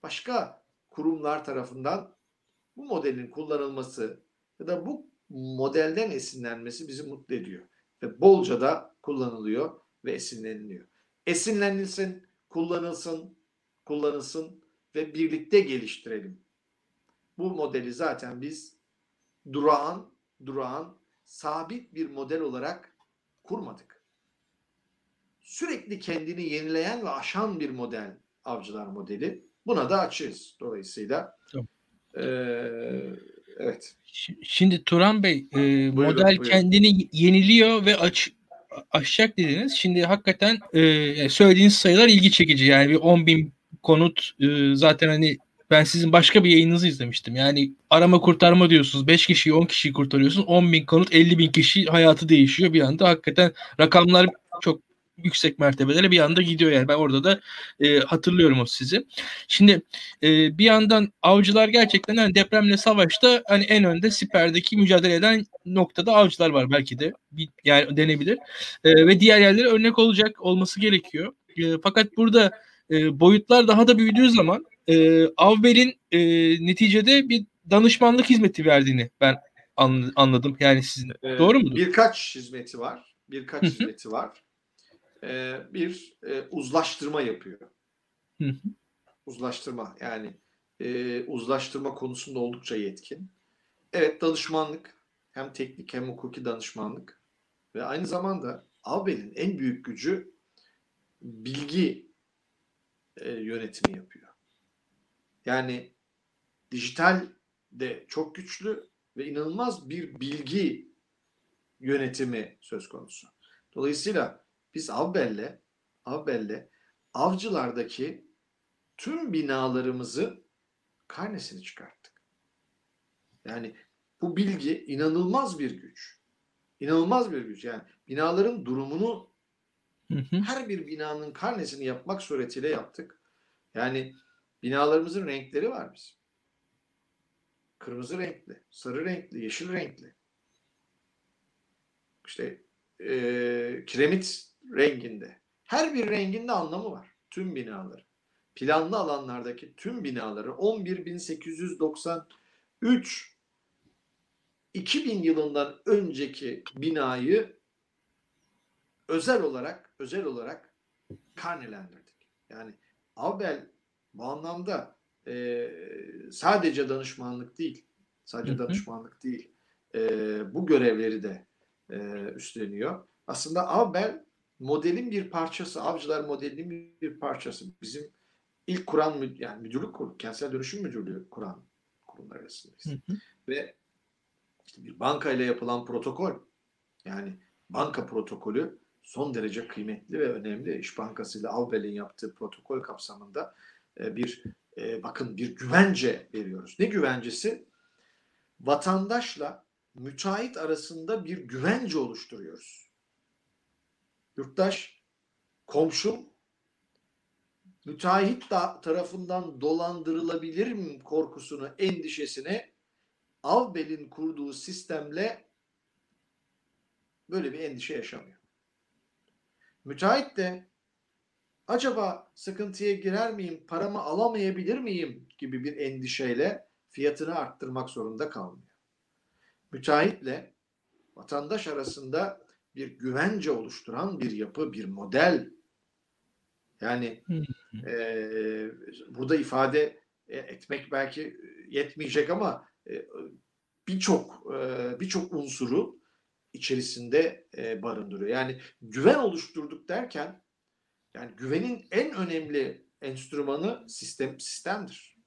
başka kurumlar tarafından bu modelin kullanılması ya da bu modelden esinlenmesi bizi mutlu ediyor. Ve bolca da kullanılıyor ve esinleniliyor. Esinlenilsin, kullanılsın, kullanılsın ve birlikte geliştirelim. Bu modeli zaten biz durağan, durağan, sabit bir model olarak kurmadık. Sürekli kendini yenileyen ve aşan bir model avcılar modeli. Buna da açığız. Dolayısıyla tamam. e, evet. Şimdi Turan Bey e, buyurun, model buyurun. kendini yeniliyor ve aç aşacak dediniz. Şimdi hakikaten e, söylediğiniz sayılar ilgi çekici. Yani bir 10 bin konut e, zaten hani ben sizin başka bir yayınınızı izlemiştim. Yani arama kurtarma diyorsunuz. 5 kişiyi 10 kişiyi kurtarıyorsunuz. 10 bin konut 50 bin kişi hayatı değişiyor bir anda. Hakikaten rakamlar çok yüksek mertebelere bir anda gidiyor yani. Ben orada da e, hatırlıyorum o sizi. Şimdi e, bir yandan avcılar gerçekten hani depremle savaşta hani en önde siperdeki mücadele eden noktada avcılar var belki de. Bir, yani denebilir. E, ve diğer yerlere örnek olacak olması gerekiyor. E, fakat burada e, boyutlar daha da büyüdüğü zaman e, Avbel'in e, neticede bir danışmanlık hizmeti verdiğini ben anladım. Yani sizin ee, doğru mu? Birkaç hizmeti var. Birkaç hizmeti var e, bir e, uzlaştırma yapıyor. Uzlaştırma yani e, uzlaştırma konusunda oldukça yetkin. Evet danışmanlık hem teknik hem hukuki danışmanlık ve aynı zamanda Abel'in en büyük gücü bilgi e, yönetimi yapıyor. Yani dijital de çok güçlü ve inanılmaz bir bilgi yönetimi söz konusu. Dolayısıyla biz Avbel'le Avbel'le avcılardaki tüm binalarımızı karnesini çıkarttık. Yani bu bilgi inanılmaz bir güç. İnanılmaz bir güç. Yani binaların durumunu hı her bir binanın karnesini yapmak suretiyle yaptık. Yani binalarımızın renkleri var bizim. Kırmızı renkli, sarı renkli, yeşil renkli. İşte e, kiremit renginde. Her bir renginde anlamı var. Tüm binaları. Planlı alanlardaki tüm binaları 11.893 2000 yılından önceki binayı özel olarak özel olarak karnelendirdik. Yani Abel bu anlamda e, sadece danışmanlık değil, sadece danışmanlık değil, e, bu görevleri de e, üstleniyor. Aslında Abel modelin bir parçası, avcılar modelinin bir parçası. Bizim ilk kuran yani müdürlük kurum, kentsel dönüşüm müdürlüğü kuran kurumlar arasındayız. Hı hı. Ve işte bir banka ile yapılan protokol yani banka protokolü son derece kıymetli ve önemli İş Bankası ile Avbel'in yaptığı protokol kapsamında e, bir e, bakın bir güvence veriyoruz. Ne güvencesi? Vatandaşla müteahhit arasında bir güvence oluşturuyoruz. Yurttaş, komşum müteahhit da tarafından dolandırılabilir mi korkusunu, endişesini Avbel'in kurduğu sistemle böyle bir endişe yaşamıyor. Müteahhit de acaba sıkıntıya girer miyim, paramı alamayabilir miyim gibi bir endişeyle fiyatını arttırmak zorunda kalmıyor. Müteahhitle vatandaş arasında bir güvence oluşturan bir yapı, bir model. Yani e, burada ifade etmek belki yetmeyecek ama e, birçok e, birçok unsuru içerisinde e, barındırıyor. Yani güven oluşturduk derken yani güvenin en önemli enstrümanı sistem sistemdir.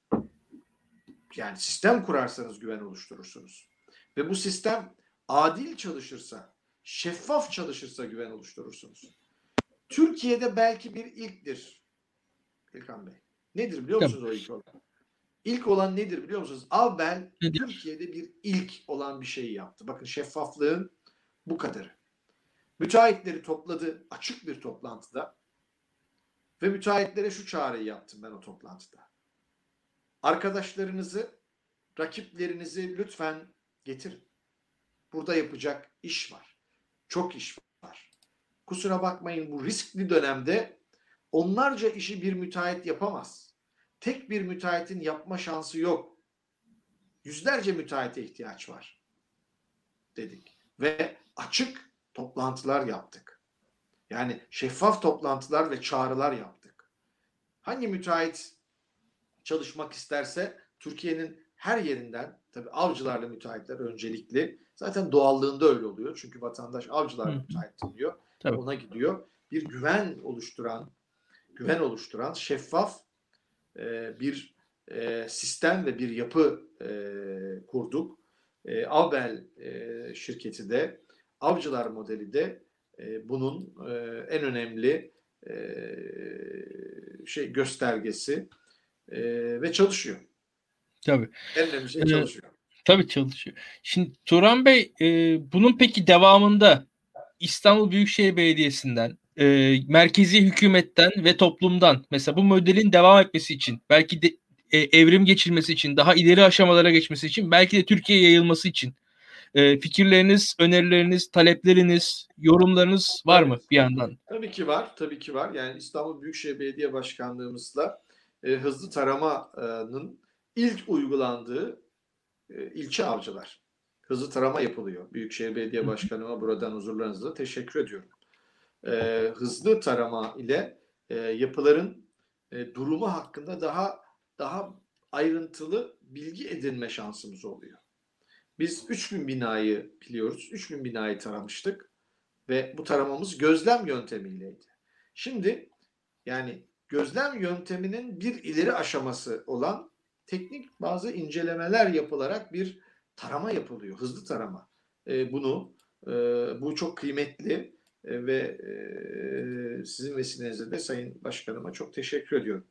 Yani sistem kurarsanız güven oluşturursunuz. Ve bu sistem adil çalışırsa, şeffaf çalışırsa güven oluşturursunuz. Türkiye'de belki bir ilktir İlkan Bey. Nedir biliyor musunuz o ilk olan? İlk olan nedir biliyor musunuz? Avbel Türkiye'de bir ilk olan bir şeyi yaptı. Bakın şeffaflığın bu kadarı. Müteahhitleri topladı açık bir toplantıda ve müteahhitlere şu çağrıyı yaptım ben o toplantıda. Arkadaşlarınızı, rakiplerinizi lütfen getirin. Burada yapacak iş var. Çok iş var. Kusura bakmayın bu riskli dönemde onlarca işi bir müteahhit yapamaz. Tek bir müteahhitin yapma şansı yok. Yüzlerce müteahhite ihtiyaç var dedik. Ve açık toplantılar yaptık. Yani şeffaf toplantılar ve çağrılar yaptık. Hangi müteahhit çalışmak isterse Türkiye'nin her yerinden tabi avcılarla müteahhitler öncelikli. Zaten doğallığında öyle oluyor. Çünkü vatandaş avcılarla müteahhit diyor. Tabii. Ona gidiyor. Bir güven oluşturan, güven oluşturan şeffaf e, bir e, sistem ve bir yapı e, kurduk. E, Avbel e, şirketi de avcılar modeli de e, bunun e, en önemli e, şey göstergesi e, ve çalışıyor. Tabii. En önemli şey çalışıyor. Ee, tabii çalışıyor. Şimdi Turan Bey e, bunun peki devamında İstanbul Büyükşehir Belediyesi'nden e, merkezi hükümetten ve toplumdan mesela bu modelin devam etmesi için belki de e, evrim geçirmesi için daha ileri aşamalara geçmesi için belki de Türkiye'ye yayılması için e, fikirleriniz, önerileriniz, talepleriniz, yorumlarınız var mı bir yandan? Tabii ki var. Tabii ki var. Yani İstanbul Büyükşehir Belediye Başkanlığımızla e, hızlı taramanın ilk uygulandığı e, ilçe avcılar. Hızlı tarama yapılıyor. Büyükşehir Belediye Başkanıma buradan huzurlarınızla teşekkür ediyorum. E, hızlı tarama ile e, yapıların e, durumu hakkında daha daha ayrıntılı bilgi edinme şansımız oluyor. Biz 3000 binayı biliyoruz. 3000 binayı taramıştık ve bu taramamız gözlem yöntemiyleydi. Şimdi yani gözlem yönteminin bir ileri aşaması olan teknik bazı incelemeler yapılarak bir tarama yapılıyor. Hızlı tarama. E, bunu e, bu çok kıymetli e, ve e, sizin vesilenizle de Sayın Başkanıma çok teşekkür ediyorum.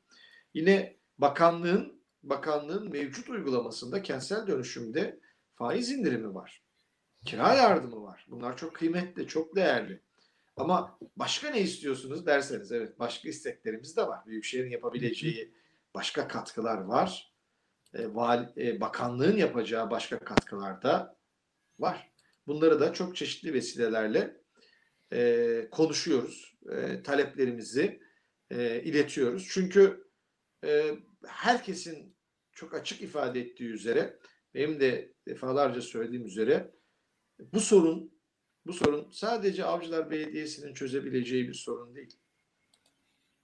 Yine bakanlığın bakanlığın mevcut uygulamasında kentsel dönüşümde faiz indirimi var. Kira yardımı var. Bunlar çok kıymetli, çok değerli. Ama başka ne istiyorsunuz derseniz evet başka isteklerimiz de var. Büyükşehir'in yapabileceği başka katkılar var. E, vali, e, bakanlığın yapacağı başka katkılar da var. Bunları da çok çeşitli vesilelerle e, konuşuyoruz. E, taleplerimizi e, iletiyoruz. Çünkü e, herkesin çok açık ifade ettiği üzere benim de defalarca söylediğim üzere bu sorun bu sorun sadece Avcılar Belediyesi'nin çözebileceği bir sorun değil.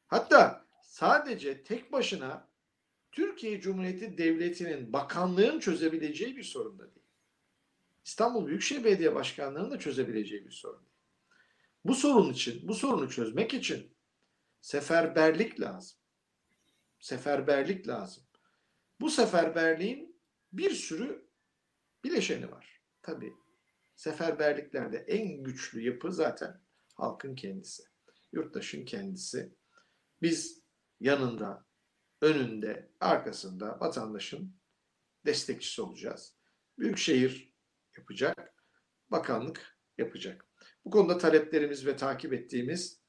Hatta sadece tek başına Türkiye Cumhuriyeti Devleti'nin bakanlığın çözebileceği bir sorun da değil. İstanbul Büyükşehir Belediye Başkanlığı'nın da çözebileceği bir sorun değil. Bu sorun için, bu sorunu çözmek için seferberlik lazım. Seferberlik lazım. Bu seferberliğin bir sürü bileşeni var. Tabii seferberliklerde en güçlü yapı zaten halkın kendisi, yurttaşın kendisi. Biz yanında, önünde, arkasında vatandaşın destekçisi olacağız. Büyükşehir yapacak, bakanlık yapacak. Bu konuda taleplerimiz ve takip ettiğimiz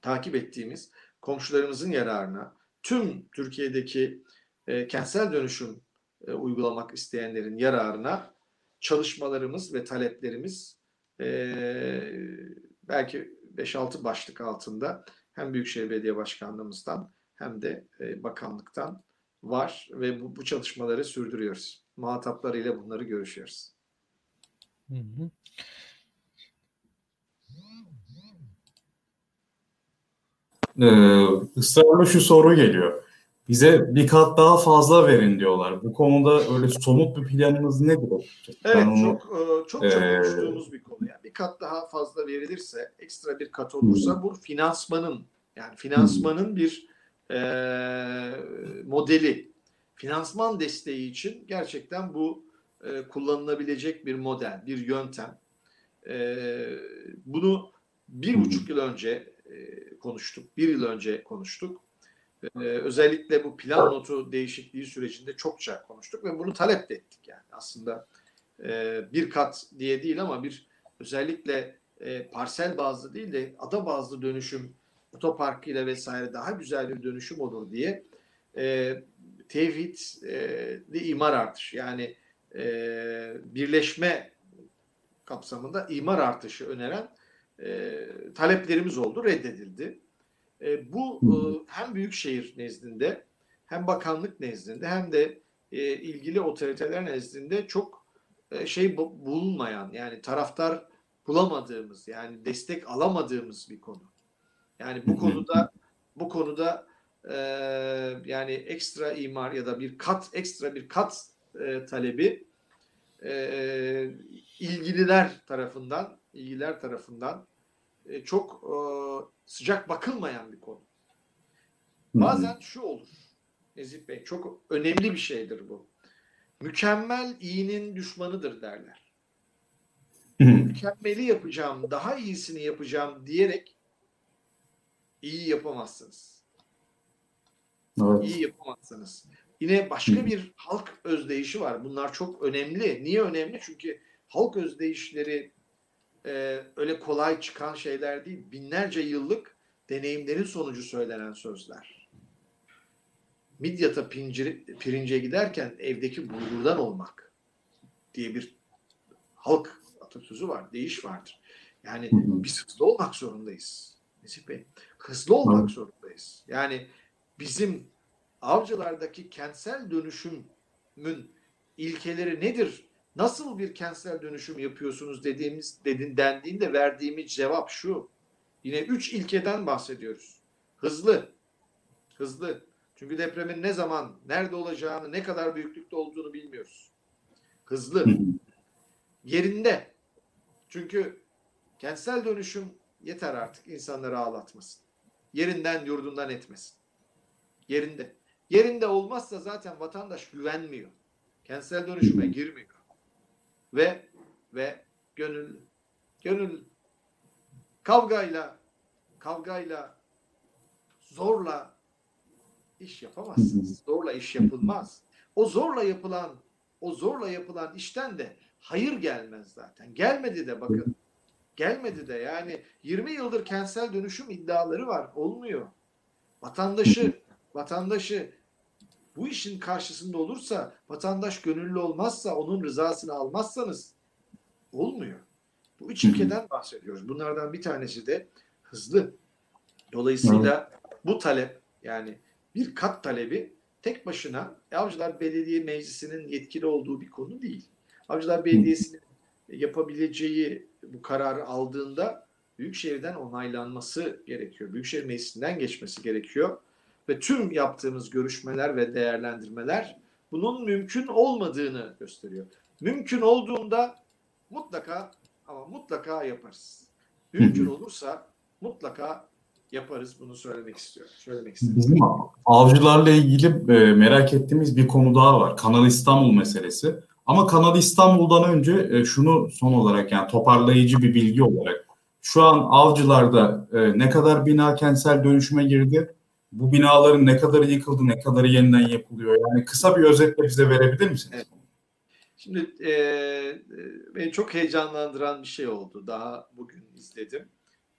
takip ettiğimiz komşularımızın yararına tüm Türkiye'deki e, kentsel dönüşüm e, uygulamak isteyenlerin yararına çalışmalarımız ve taleplerimiz e, belki 5-6 başlık altında hem Büyükşehir Belediye Başkanlığımızdan hem de e, bakanlıktan var ve bu, bu çalışmaları sürdürüyoruz. Muhataplarıyla bunları görüşüyoruz. Hı hı. Ee, ısrarla şu soru geliyor. Bize bir kat daha fazla verin diyorlar. Bu konuda öyle somut bir planınız nedir? Evet onu, çok e, çok çok ee, konuştuğumuz bir konu. Yani bir kat daha fazla verilirse, ekstra bir kat olursa hı. bu finansmanın yani finansmanın hı. bir e, modeli. Finansman desteği için gerçekten bu e, kullanılabilecek bir model, bir yöntem. E, bunu bir buçuk yıl önce e, konuştuk, bir yıl önce konuştuk. Ee, özellikle bu plan notu değişikliği sürecinde çokça konuştuk ve bunu talep de ettik yani aslında e, bir kat diye değil ama bir özellikle e, parsel bazlı değil de ada bazlı dönüşüm otopark ile vesaire daha güzel bir dönüşüm olur diye e, tevhidli imar artışı yani e, birleşme kapsamında imar artışı öneren e, taleplerimiz oldu reddedildi. E, bu e, hem büyükşehir nezdinde hem bakanlık nezdinde hem de e, ilgili otoriteler nezdinde çok e, şey bulunmayan yani taraftar bulamadığımız yani destek alamadığımız bir konu. Yani bu konuda bu konuda e, yani ekstra imar ya da bir kat ekstra bir kat e, talebi e, ilgililer tarafından ilgiler tarafından e, çok e, sıcak bakılmayan bir konu. Bazen şu olur Nezih Bey çok önemli bir şeydir bu. Mükemmel iyinin düşmanıdır derler. Mükemmeli yapacağım, daha iyisini yapacağım diyerek iyi yapamazsınız. Evet. İyi yapamazsınız. Yine başka bir halk özdeyişi var. Bunlar çok önemli. Niye önemli? Çünkü halk özdeyişleri e, öyle kolay çıkan şeyler değil. Binlerce yıllık deneyimlerin sonucu söylenen sözler. Midyat'a pincir, pirince giderken evdeki bulgurdan olmak diye bir halk atasözü var, deyiş vardır. Yani biz hızlı olmak zorundayız. Mesih Bey, hızlı olmak zorundayız. Yani bizim avcılardaki kentsel dönüşümün ilkeleri nedir nasıl bir kentsel dönüşüm yapıyorsunuz dediğimiz dedin dendiğinde verdiğimiz cevap şu. Yine üç ilkeden bahsediyoruz. Hızlı. Hızlı. Çünkü depremin ne zaman, nerede olacağını, ne kadar büyüklükte olduğunu bilmiyoruz. Hızlı. Yerinde. Çünkü kentsel dönüşüm yeter artık insanları ağlatmasın. Yerinden yurdundan etmesin. Yerinde. Yerinde olmazsa zaten vatandaş güvenmiyor. Kentsel dönüşüme girmiyor ve ve gönül gönül kavgayla kavgayla zorla iş yapamazsınız. Zorla iş yapılmaz. O zorla yapılan o zorla yapılan işten de hayır gelmez zaten. Gelmedi de bakın. Gelmedi de yani 20 yıldır kentsel dönüşüm iddiaları var. Olmuyor. Vatandaşı vatandaşı bu işin karşısında olursa vatandaş gönüllü olmazsa onun rızasını almazsanız olmuyor. Bu üç ilkeden bahsediyoruz. Bunlardan bir tanesi de hızlı. Dolayısıyla bu talep yani bir kat talebi tek başına Avcılar Belediye Meclisi'nin yetkili olduğu bir konu değil. Avcılar Belediyesi'nin yapabileceği bu kararı aldığında Büyükşehir'den onaylanması gerekiyor. Büyükşehir Meclisi'nden geçmesi gerekiyor ve tüm yaptığımız görüşmeler ve değerlendirmeler bunun mümkün olmadığını gösteriyor. Mümkün olduğunda mutlaka ama mutlaka yaparız. Mümkün olursa mutlaka yaparız bunu söylemek istiyorum. Söylemek istiyorum. Bizim avcılarla ilgili e, merak ettiğimiz bir konu daha var. Kanal İstanbul meselesi. Ama Kanal İstanbul'dan önce e, şunu son olarak yani toparlayıcı bir bilgi olarak Şu an avcılarda e, ne kadar bina kentsel dönüşüme girdi? Bu binaların ne kadarı yıkıldı, ne kadarı yeniden yapılıyor? Yani kısa bir özetle bize verebilir misiniz? Evet. Şimdi e, beni çok heyecanlandıran bir şey oldu. Daha bugün izledim.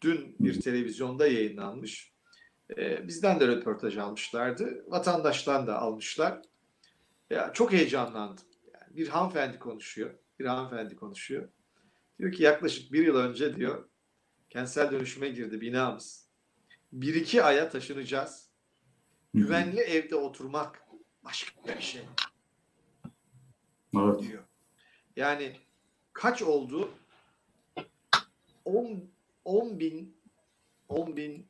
Dün bir televizyonda yayınlanmış. E, bizden de röportaj almışlardı. Vatandaştan da almışlar. Ya, çok heyecanlandım. Yani bir hanımefendi konuşuyor. Bir hanımefendi konuşuyor. Diyor ki yaklaşık bir yıl önce diyor kentsel dönüşüme girdi binamız. Bir iki aya taşınacağız. Güvenli evde oturmak başka bir şey. Evet. diyor. Yani kaç oldu? 10 10 bin 10 bin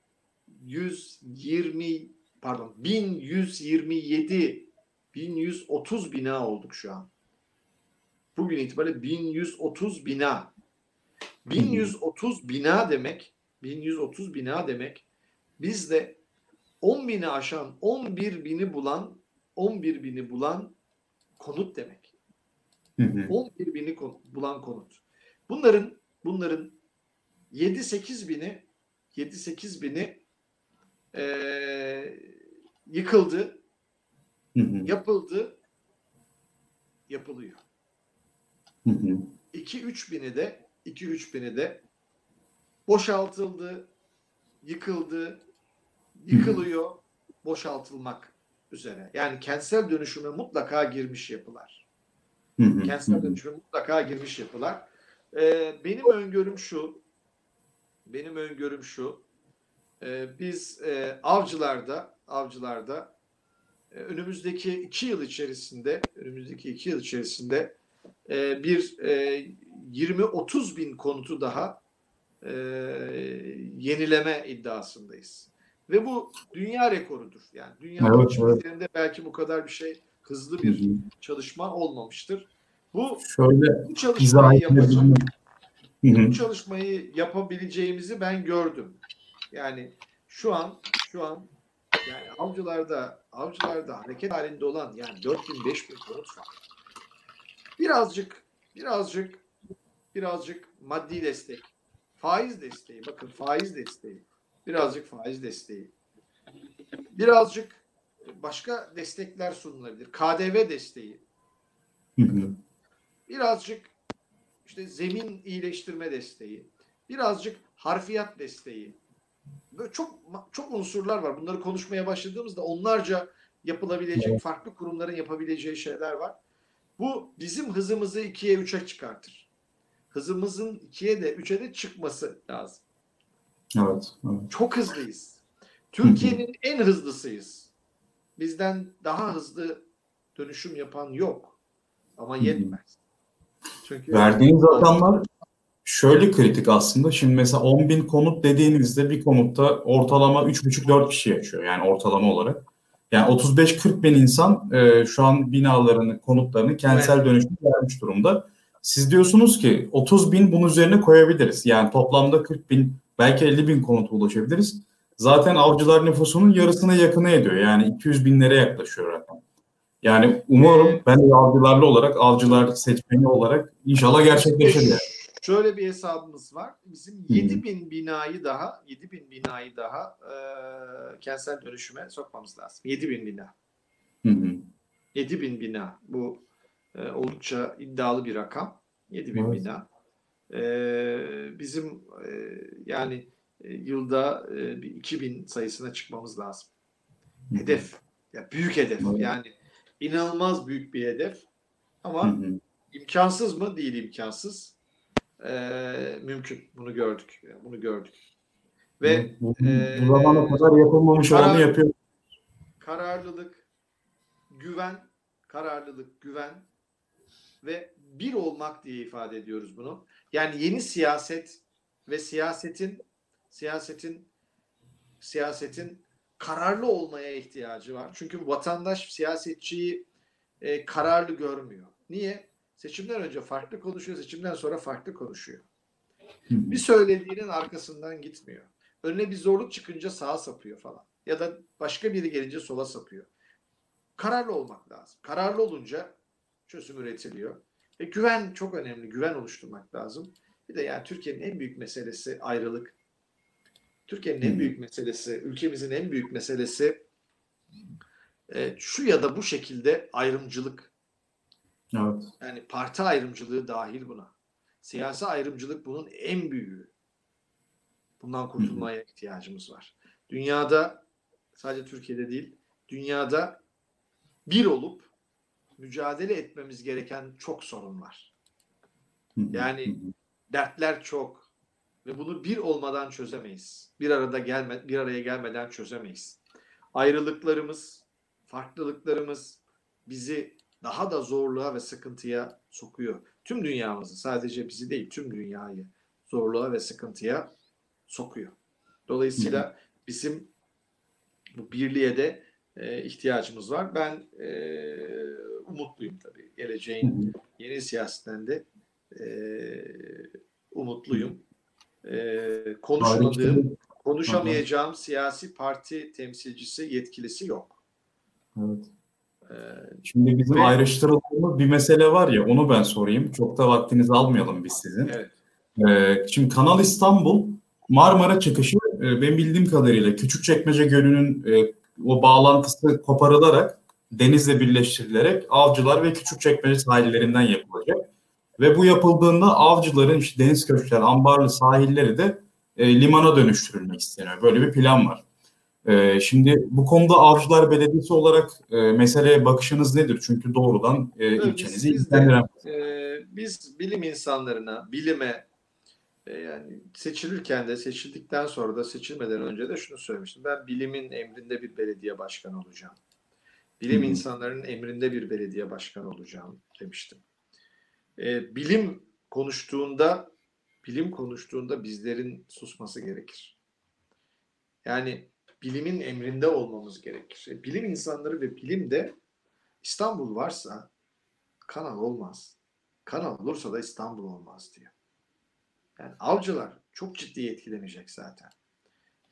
120 pardon 1127 1130 bina olduk şu an. Bugün itibariyle 1130 bina. 1130 bina demek 1130 bina demek bizde 10 bini aşan 11 bini bulan 11 bini bulan konut demek. Hı hı. 11 bini bulan konut. Bunların bunların 7-8 bini 7-8 bini eee, yıkıldı, Hı hı. yapıldı, yapılıyor. Hı hı. 2-3 bini de 2-3 bini de boşaltıldı, yıkıldı, yıkılıyor, boşaltılmak üzere. Yani kentsel dönüşüme mutlaka girmiş yapılar. Kentsel dönüşüme mutlaka girmiş yapılar. Ee, benim öngörüm şu, benim öngörüm şu, ee, biz e, avcılarda, avcılarda e, önümüzdeki iki yıl içerisinde, önümüzdeki iki yıl içerisinde e, bir e, 20-30 bin konutu daha e, yenileme iddiasındayız. Ve bu dünya rekorudur. Yani dünya Evet, ölçeklerinde belki bu kadar bir şey hızlı Hı bir hı. çalışma olmamıştır. Bu, Şöyle bu çalışmayı hı. bu çalışmayı yapabileceğimizi ben gördüm. Yani şu an şu an yani avcılarda avcılarda hareket halinde olan yani 4000 5000 konut var. Birazcık birazcık birazcık maddi destek, faiz desteği, bakın faiz desteği, birazcık faiz desteği, birazcık başka destekler sunulabilir. KDV desteği, birazcık işte zemin iyileştirme desteği, birazcık harfiyat desteği. Böyle çok çok unsurlar var. Bunları konuşmaya başladığımızda onlarca yapılabilecek, farklı kurumların yapabileceği şeyler var. Bu bizim hızımızı ikiye üçe çıkartır. Hızımızın ikiye de üçe de çıkması lazım. Evet. evet. Çok hızlıyız. Türkiye'nin en hızlısıyız. Bizden daha hızlı dönüşüm yapan yok. Ama yetmez. Çünkü Verdiğiniz rakamlar şöyle kritik aslında. Şimdi mesela 10 bin konut dediğinizde bir konutta ortalama 3,5-4 kişi yaşıyor. Yani ortalama olarak. Yani 35-40 bin insan e, şu an binalarını, konutlarını kentsel dönüşüm vermiş durumda. Siz diyorsunuz ki 30 bin bunun üzerine koyabiliriz. Yani toplamda 40 bin, belki 50 bin konuta ulaşabiliriz. Zaten avcılar nüfusunun yarısına yakını ediyor. Yani 200 binlere yaklaşıyor rakam. Yani umarım Ee, ben de avcılarlı olarak, avcılar seçmeni olarak inşallah gerçekleşir yani. Şöyle bir hesabımız var. Bizim Hı. 7000 binayı daha 7000 binayı daha e, kentsel dönüşüme sokmamız lazım. 7000 bina. Hı hı. 7000 bina. Bu e, oldukça iddialı bir rakam. 7000 Evet. bina. E, bizim e, yani e, yılda e, bir 2000 sayısına çıkmamız lazım. Hedef. Ya büyük hedef. Yani inanılmaz büyük bir hedef. Ama imkansız mı? Değil imkansız. Ee, mümkün. Bunu gördük. Bunu gördük. Ve e, bu zamana kadar yapılmamış karar- olanı yapıyor. kararlılık, güven, kararlılık, güven ve bir olmak diye ifade ediyoruz bunu. Yani yeni siyaset ve siyasetin siyasetin siyasetin kararlı olmaya ihtiyacı var. Çünkü vatandaş siyasetçiyi e, kararlı görmüyor. Niye? Seçimden önce farklı konuşuyor, seçimden sonra farklı konuşuyor. Bir söylediğinin arkasından gitmiyor. Önüne bir zorluk çıkınca sağa sapıyor falan. Ya da başka biri gelince sola sapıyor. Kararlı olmak lazım. Kararlı olunca çözüm üretiliyor. Ve güven çok önemli. Güven oluşturmak lazım. Bir de yani Türkiye'nin en büyük meselesi ayrılık. Türkiye'nin en büyük meselesi, ülkemizin en büyük meselesi e, şu ya da bu şekilde ayrımcılık. Evet. Yani parti ayrımcılığı dahil buna. Siyasi ayrımcılık bunun en büyüğü. Bundan kurtulmaya ihtiyacımız var. Dünyada sadece Türkiye'de değil, dünyada bir olup mücadele etmemiz gereken çok sorun var. Yani dertler çok ve bunu bir olmadan çözemeyiz. Bir arada gelme bir araya gelmeden çözemeyiz. Ayrılıklarımız, farklılıklarımız bizi daha da zorluğa ve sıkıntıya sokuyor. Tüm dünyamızı sadece bizi değil tüm dünyayı zorluğa ve sıkıntıya sokuyor. Dolayısıyla bizim bu birliğe de e, ihtiyacımız var. Ben e, umutluyum tabii. Geleceğin yeni siyasetinden de e, umutluyum. E, konuşmadığım, konuşamayacağım siyasi parti temsilcisi, yetkilisi yok. Evet. Şimdi bizim Ve- ayrıştırıldığımız bir mesele var ya onu ben sorayım. Çok da vaktinizi almayalım biz sizin. evet. Ee, şimdi Kanal İstanbul Marmara çıkışı benim bildiğim kadarıyla Küçükçekmece Gölü'nün e, o bağlantısı koparılarak denizle birleştirilerek Avcılar ve Küçükçekmece sahillerinden yapılacak. Ve bu yapıldığında avcıların işte deniz köşkler, ambarlı sahilleri de e, limana dönüştürülmek isteniyor. Böyle bir plan var. E, şimdi bu konuda Avcılar Belediyesi olarak e, meseleye bakışınız nedir? Çünkü doğrudan e, Biz- ilçenizi ilgilendiren. Ee, biz bilim insanlarına, bilime e, yani seçilirken de seçildikten sonra da seçilmeden önce de şunu söylemiştim. Ben bilimin emrinde bir belediye başkanı olacağım. Bilim hı. insanlarının emrinde bir belediye başkanı olacağım demiştim. Ee, bilim konuştuğunda bilim konuştuğunda bizlerin susması gerekir. Yani bilimin emrinde olmamız gerekir. E, Bilim insanları ve bilim de İstanbul varsa kanal olmaz. Kanal olursa da İstanbul olmaz diyor. Yani avcılar çok ciddi etkilenecek zaten.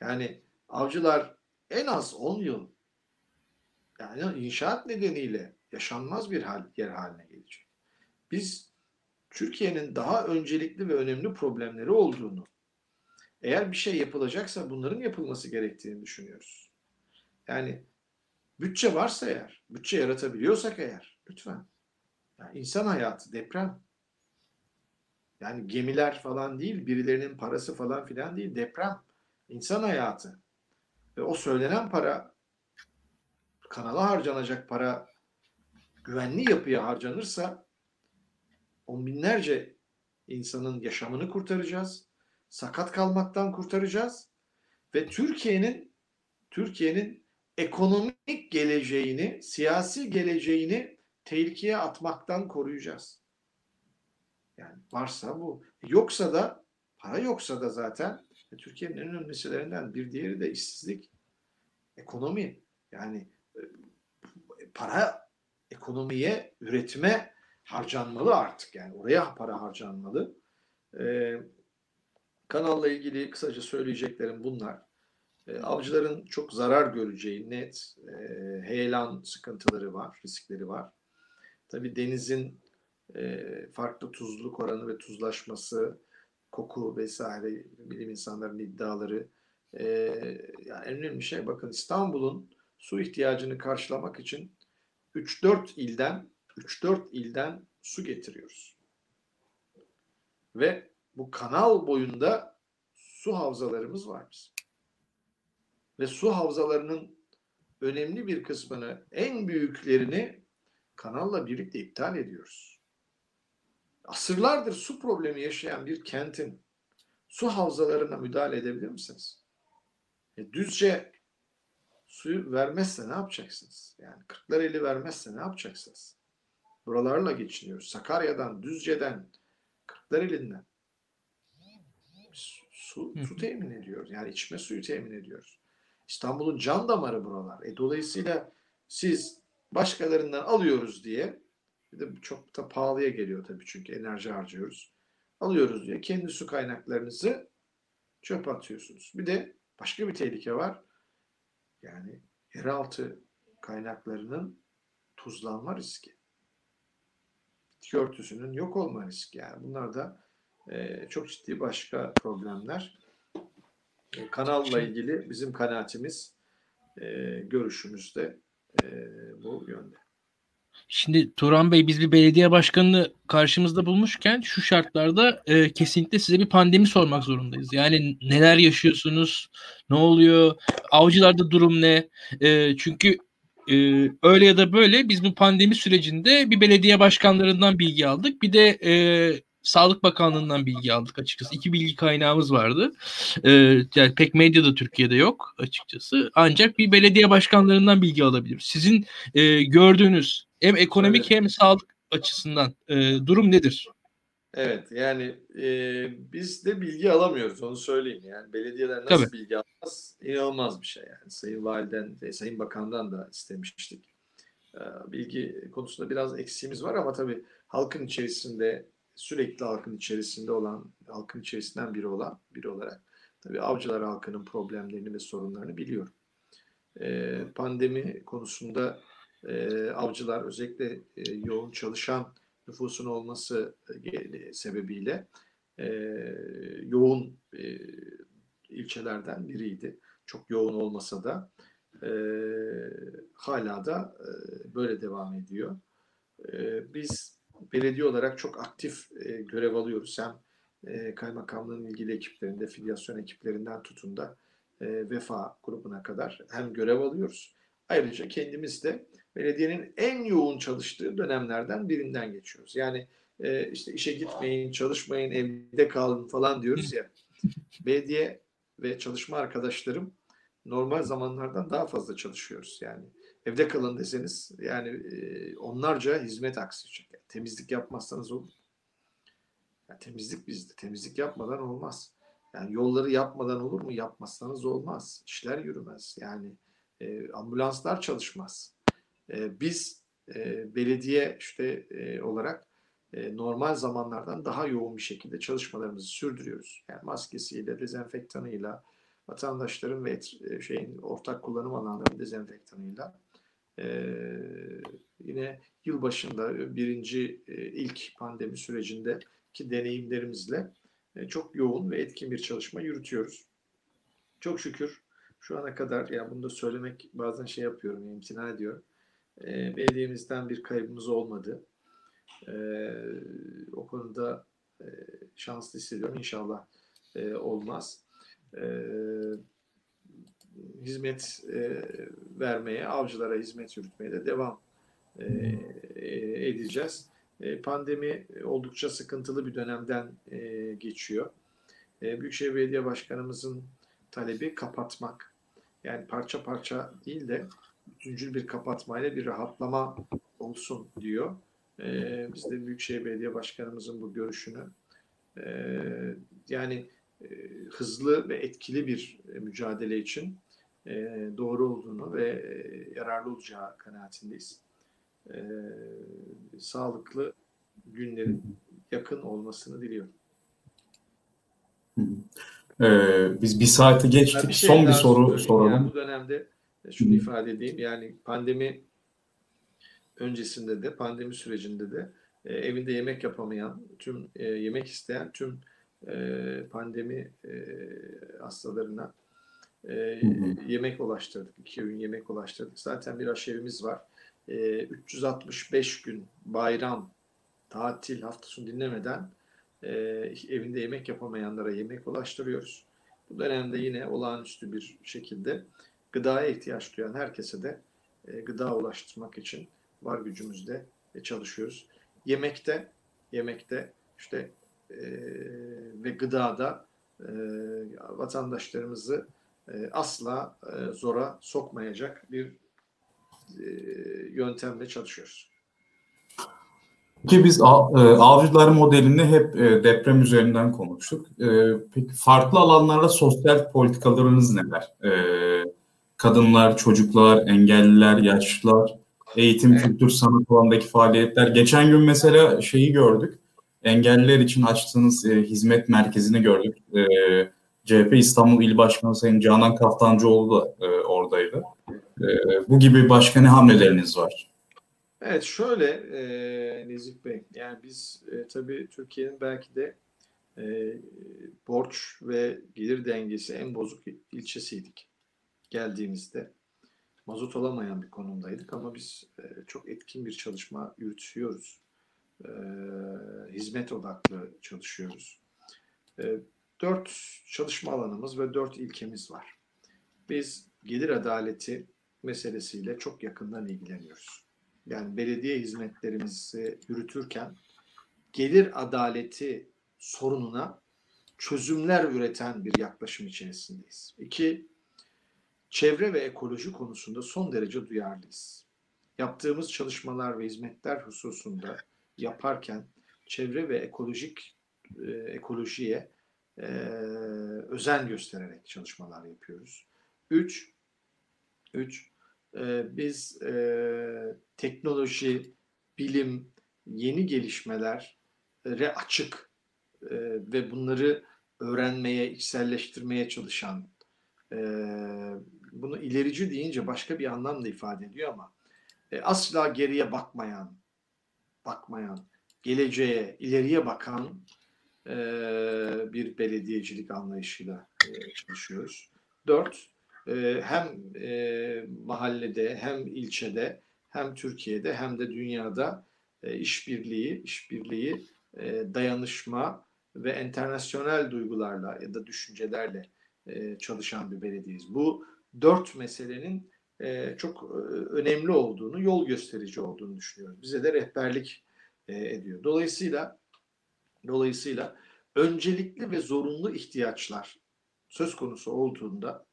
Yani avcılar en az 10 yıl yani inşaat nedeniyle yaşanmaz bir hal, yer haline gelecek. Biz Türkiye'nin daha öncelikli ve önemli problemleri olduğunu, eğer bir şey yapılacaksa bunların yapılması gerektiğini düşünüyoruz. Yani bütçe varsa eğer, bütçe yaratabiliyorsak eğer, lütfen. Yani insan hayatı, deprem. Yani gemiler falan değil, birilerinin parası falan filan değil, deprem. İnsan hayatı. Ve o söylenen para, kanala harcanacak para güvenli yapıya harcanırsa on binlerce insanın yaşamını kurtaracağız. Sakat kalmaktan kurtaracağız. Ve Türkiye'nin Türkiye'nin ekonomik geleceğini, siyasi geleceğini tehlikeye atmaktan koruyacağız. Yani varsa bu. Yoksa da para yoksa da zaten Türkiye'nin en önemli meselelerinden bir diğeri de işsizlik. Ekonomi. Yani para ekonomiye, üretime harcanmalı artık. Yani oraya para harcanmalı. Ee, kanalla ilgili kısaca söyleyeceklerim bunlar. Ee, avcıların çok zarar göreceği net. E, heyelan sıkıntıları var, riskleri var. Tabii denizin e, farklı tuzluluk oranı ve tuzlaşması, koku vesaire bilim insanlarının iddiaları. E, yani en önemli şey bakın İstanbul'un su ihtiyacını karşılamak için 3-4 ilden 3-4 ilden su getiriyoruz. Ve bu kanal boyunda su havzalarımız var bizim. Ve su havzalarının önemli bir kısmını, en büyüklerini kanalla birlikte iptal ediyoruz. Asırlardır su problemi yaşayan bir kentin su havzalarına müdahale edebilir misiniz? E, düzce suyu vermezse ne yapacaksınız? Yani Kırklareli vermezse ne yapacaksınız? Buralarla geçiniyoruz. Sakarya'dan, Düzce'den, Kırklareli'nden su, su temin ediyoruz. Yani içme suyu temin ediyoruz. İstanbul'un can damarı buralar. E, dolayısıyla siz başkalarından alıyoruz diye bir de çok da pahalıya geliyor tabii çünkü enerji harcıyoruz. Alıyoruz diye kendi su kaynaklarınızı çöp atıyorsunuz. Bir de başka bir tehlike var. Yani yeraltı kaynaklarının tuzlanma riski. Bitki örtüsünün yok olma riski. Yani bunlar da e, çok ciddi başka problemler. E, kanalla ilgili bizim kanaatimiz, e, görüşümüz de e, bu yönde. Şimdi Turan Bey biz bir belediye başkanını karşımızda bulmuşken şu şartlarda e, kesinlikle size bir pandemi sormak zorundayız. Yani neler yaşıyorsunuz? Ne oluyor? Avcılarda durum ne? E, çünkü e, öyle ya da böyle biz bu pandemi sürecinde bir belediye başkanlarından bilgi aldık. Bir de e, Sağlık Bakanlığı'ndan bilgi aldık açıkçası. İki bilgi kaynağımız vardı. Ee, yani pek medyada Türkiye'de yok açıkçası. Ancak bir belediye başkanlarından bilgi alabiliriz. Sizin e, gördüğünüz hem ekonomik evet. hem sağlık açısından e, durum nedir? Evet yani e, biz de bilgi alamıyoruz onu söyleyeyim. Yani belediyeler nasıl Tabii. bilgi almaz inanılmaz bir şey yani. Sayın Validen ve Sayın Bakan'dan da istemiştik. E, bilgi konusunda biraz eksiğimiz var ama tabii halkın içerisinde sürekli halkın içerisinde olan, halkın içerisinden biri olan biri olarak tabii avcılar halkının problemlerini ve sorunlarını biliyorum. E, pandemi konusunda e, avcılar özellikle e, yoğun çalışan nüfusun olması e, sebebiyle e, yoğun e, ilçelerden biriydi. Çok yoğun olmasa da e, hala da e, böyle devam ediyor. E, biz belediye olarak çok aktif e, görev alıyoruz. Hem e, kaymakamlığın ilgili ekiplerinde, filyasyon ekiplerinden tutun da e, vefa grubuna kadar hem görev alıyoruz. Ayrıca kendimiz de belediyenin en yoğun çalıştığı dönemlerden birinden geçiyoruz. Yani e, işte işe gitmeyin, çalışmayın, evde kalın falan diyoruz ya. Belediye ve çalışma arkadaşlarım normal zamanlardan daha fazla çalışıyoruz. Yani evde kalın deseniz yani e, onlarca hizmet aksayacak. Yani temizlik yapmazsanız olur. Yani temizlik bizde. Temizlik yapmadan olmaz. Yani yolları yapmadan olur mu? Yapmazsanız olmaz. İşler yürümez. Yani e, ambulanslar çalışmaz. E, biz e, belediye işte e, olarak e, normal zamanlardan daha yoğun bir şekilde çalışmalarımızı sürdürüyoruz. Yani maskesiyle, dezenfektanıyla, vatandaşların ve e, şeyin ortak kullanım alanlarının dezenfektanıyla ee, yine yılbaşında birinci e, ilk pandemi sürecindeki deneyimlerimizle e, çok yoğun ve etkin bir çalışma yürütüyoruz. Çok şükür şu ana kadar yani bunu da söylemek bazen şey yapıyorum, imtina ediyorum. E, belediyemizden bir kaybımız olmadı. E, o konuda e, şanslı hissediyorum. İnşallah e, olmaz. E, hizmet e, vermeye, avcılara hizmet yürütmeye de devam e, e, edeceğiz. E, pandemi oldukça sıkıntılı bir dönemden e, geçiyor. E, Büyükşehir Belediye Başkanımızın talebi kapatmak. Yani parça parça değil de bütüncül bir kapatmayla bir rahatlama olsun diyor. E, biz de Büyükşehir Belediye Başkanımızın bu görüşünü e, yani e, hızlı ve etkili bir mücadele için e, doğru olduğunu ve e, yararlı olacağı kanaatindeyiz. E, sağlıklı günlerin yakın olmasını diliyorum. Ee, biz bir saati geçtik. Bir şey Son bir soru soralım. Yani bu dönemde şunu Hı. ifade edeyim. Yani pandemi öncesinde de, pandemi sürecinde de e, evinde yemek yapamayan, tüm e, yemek isteyen tüm e, pandemi e, hastalarına e, yemek ulaştırdık. İki öğün yemek ulaştırdık. Zaten bir aşevimiz var. E, 365 gün bayram, tatil, hafta sonu dinlemeden e, evinde yemek yapamayanlara yemek ulaştırıyoruz. Bu dönemde yine olağanüstü bir şekilde gıdaya ihtiyaç duyan herkese de e, gıda ulaştırmak için var gücümüzde e, çalışıyoruz. Yemekte, yemekte işte e, ve gıdada e, vatandaşlarımızı e, asla e, zora sokmayacak bir e, yöntemle çalışıyoruz. Ki biz avcılar modelini hep deprem üzerinden konuştuk. Peki farklı alanlarda sosyal politikalarınız neler? Kadınlar, çocuklar, engelliler, yaşlılar, eğitim, evet. kültür, sanat alanındaki faaliyetler. Geçen gün mesela şeyi gördük. Engelliler için açtığınız hizmet merkezini gördük. CHP İstanbul İl Başkanı Sayın Canan Kaftancıoğlu da e, oradaydı. E, bu gibi başka ne hamleleriniz var? Evet şöyle e, Nezih Bey, yani biz e, tabii Türkiye'nin belki de e, borç ve gelir dengesi en bozuk ilçesiydik geldiğimizde. Mazot olamayan bir konumdaydık ama biz e, çok etkin bir çalışma yürütüyoruz. E, hizmet odaklı çalışıyoruz. E, dört çalışma alanımız ve dört ilkemiz var. Biz gelir adaleti meselesiyle çok yakından ilgileniyoruz. Yani belediye hizmetlerimizi yürütürken gelir adaleti sorununa çözümler üreten bir yaklaşım içerisindeyiz. İki, çevre ve ekoloji konusunda son derece duyarlıyız. Yaptığımız çalışmalar ve hizmetler hususunda yaparken çevre ve ekolojik e, ekolojiye e, özen göstererek çalışmalar yapıyoruz. Üç, üç e, biz e, teknoloji, bilim, yeni gelişmelere açık e, ve bunları öğrenmeye, içselleştirmeye çalışan, e, bunu ilerici deyince başka bir anlam da ifade ediyor ama e, asla geriye bakmayan, bakmayan, geleceğe, ileriye bakan e, bir belediyecilik anlayışıyla e, çalışıyoruz. Dört, e, hem e, mahallede hem ilçede hem Türkiye'de hem de dünyada e, işbirliği, işbirliği, e, dayanışma ve enternasyonel duygularla ya da düşüncelerle e, çalışan bir belediyeyiz. Bu dört meselenin e, çok e, önemli olduğunu, yol gösterici olduğunu düşünüyoruz. Bize de rehberlik ediyor. Dolayısıyla dolayısıyla öncelikli ve zorunlu ihtiyaçlar söz konusu olduğunda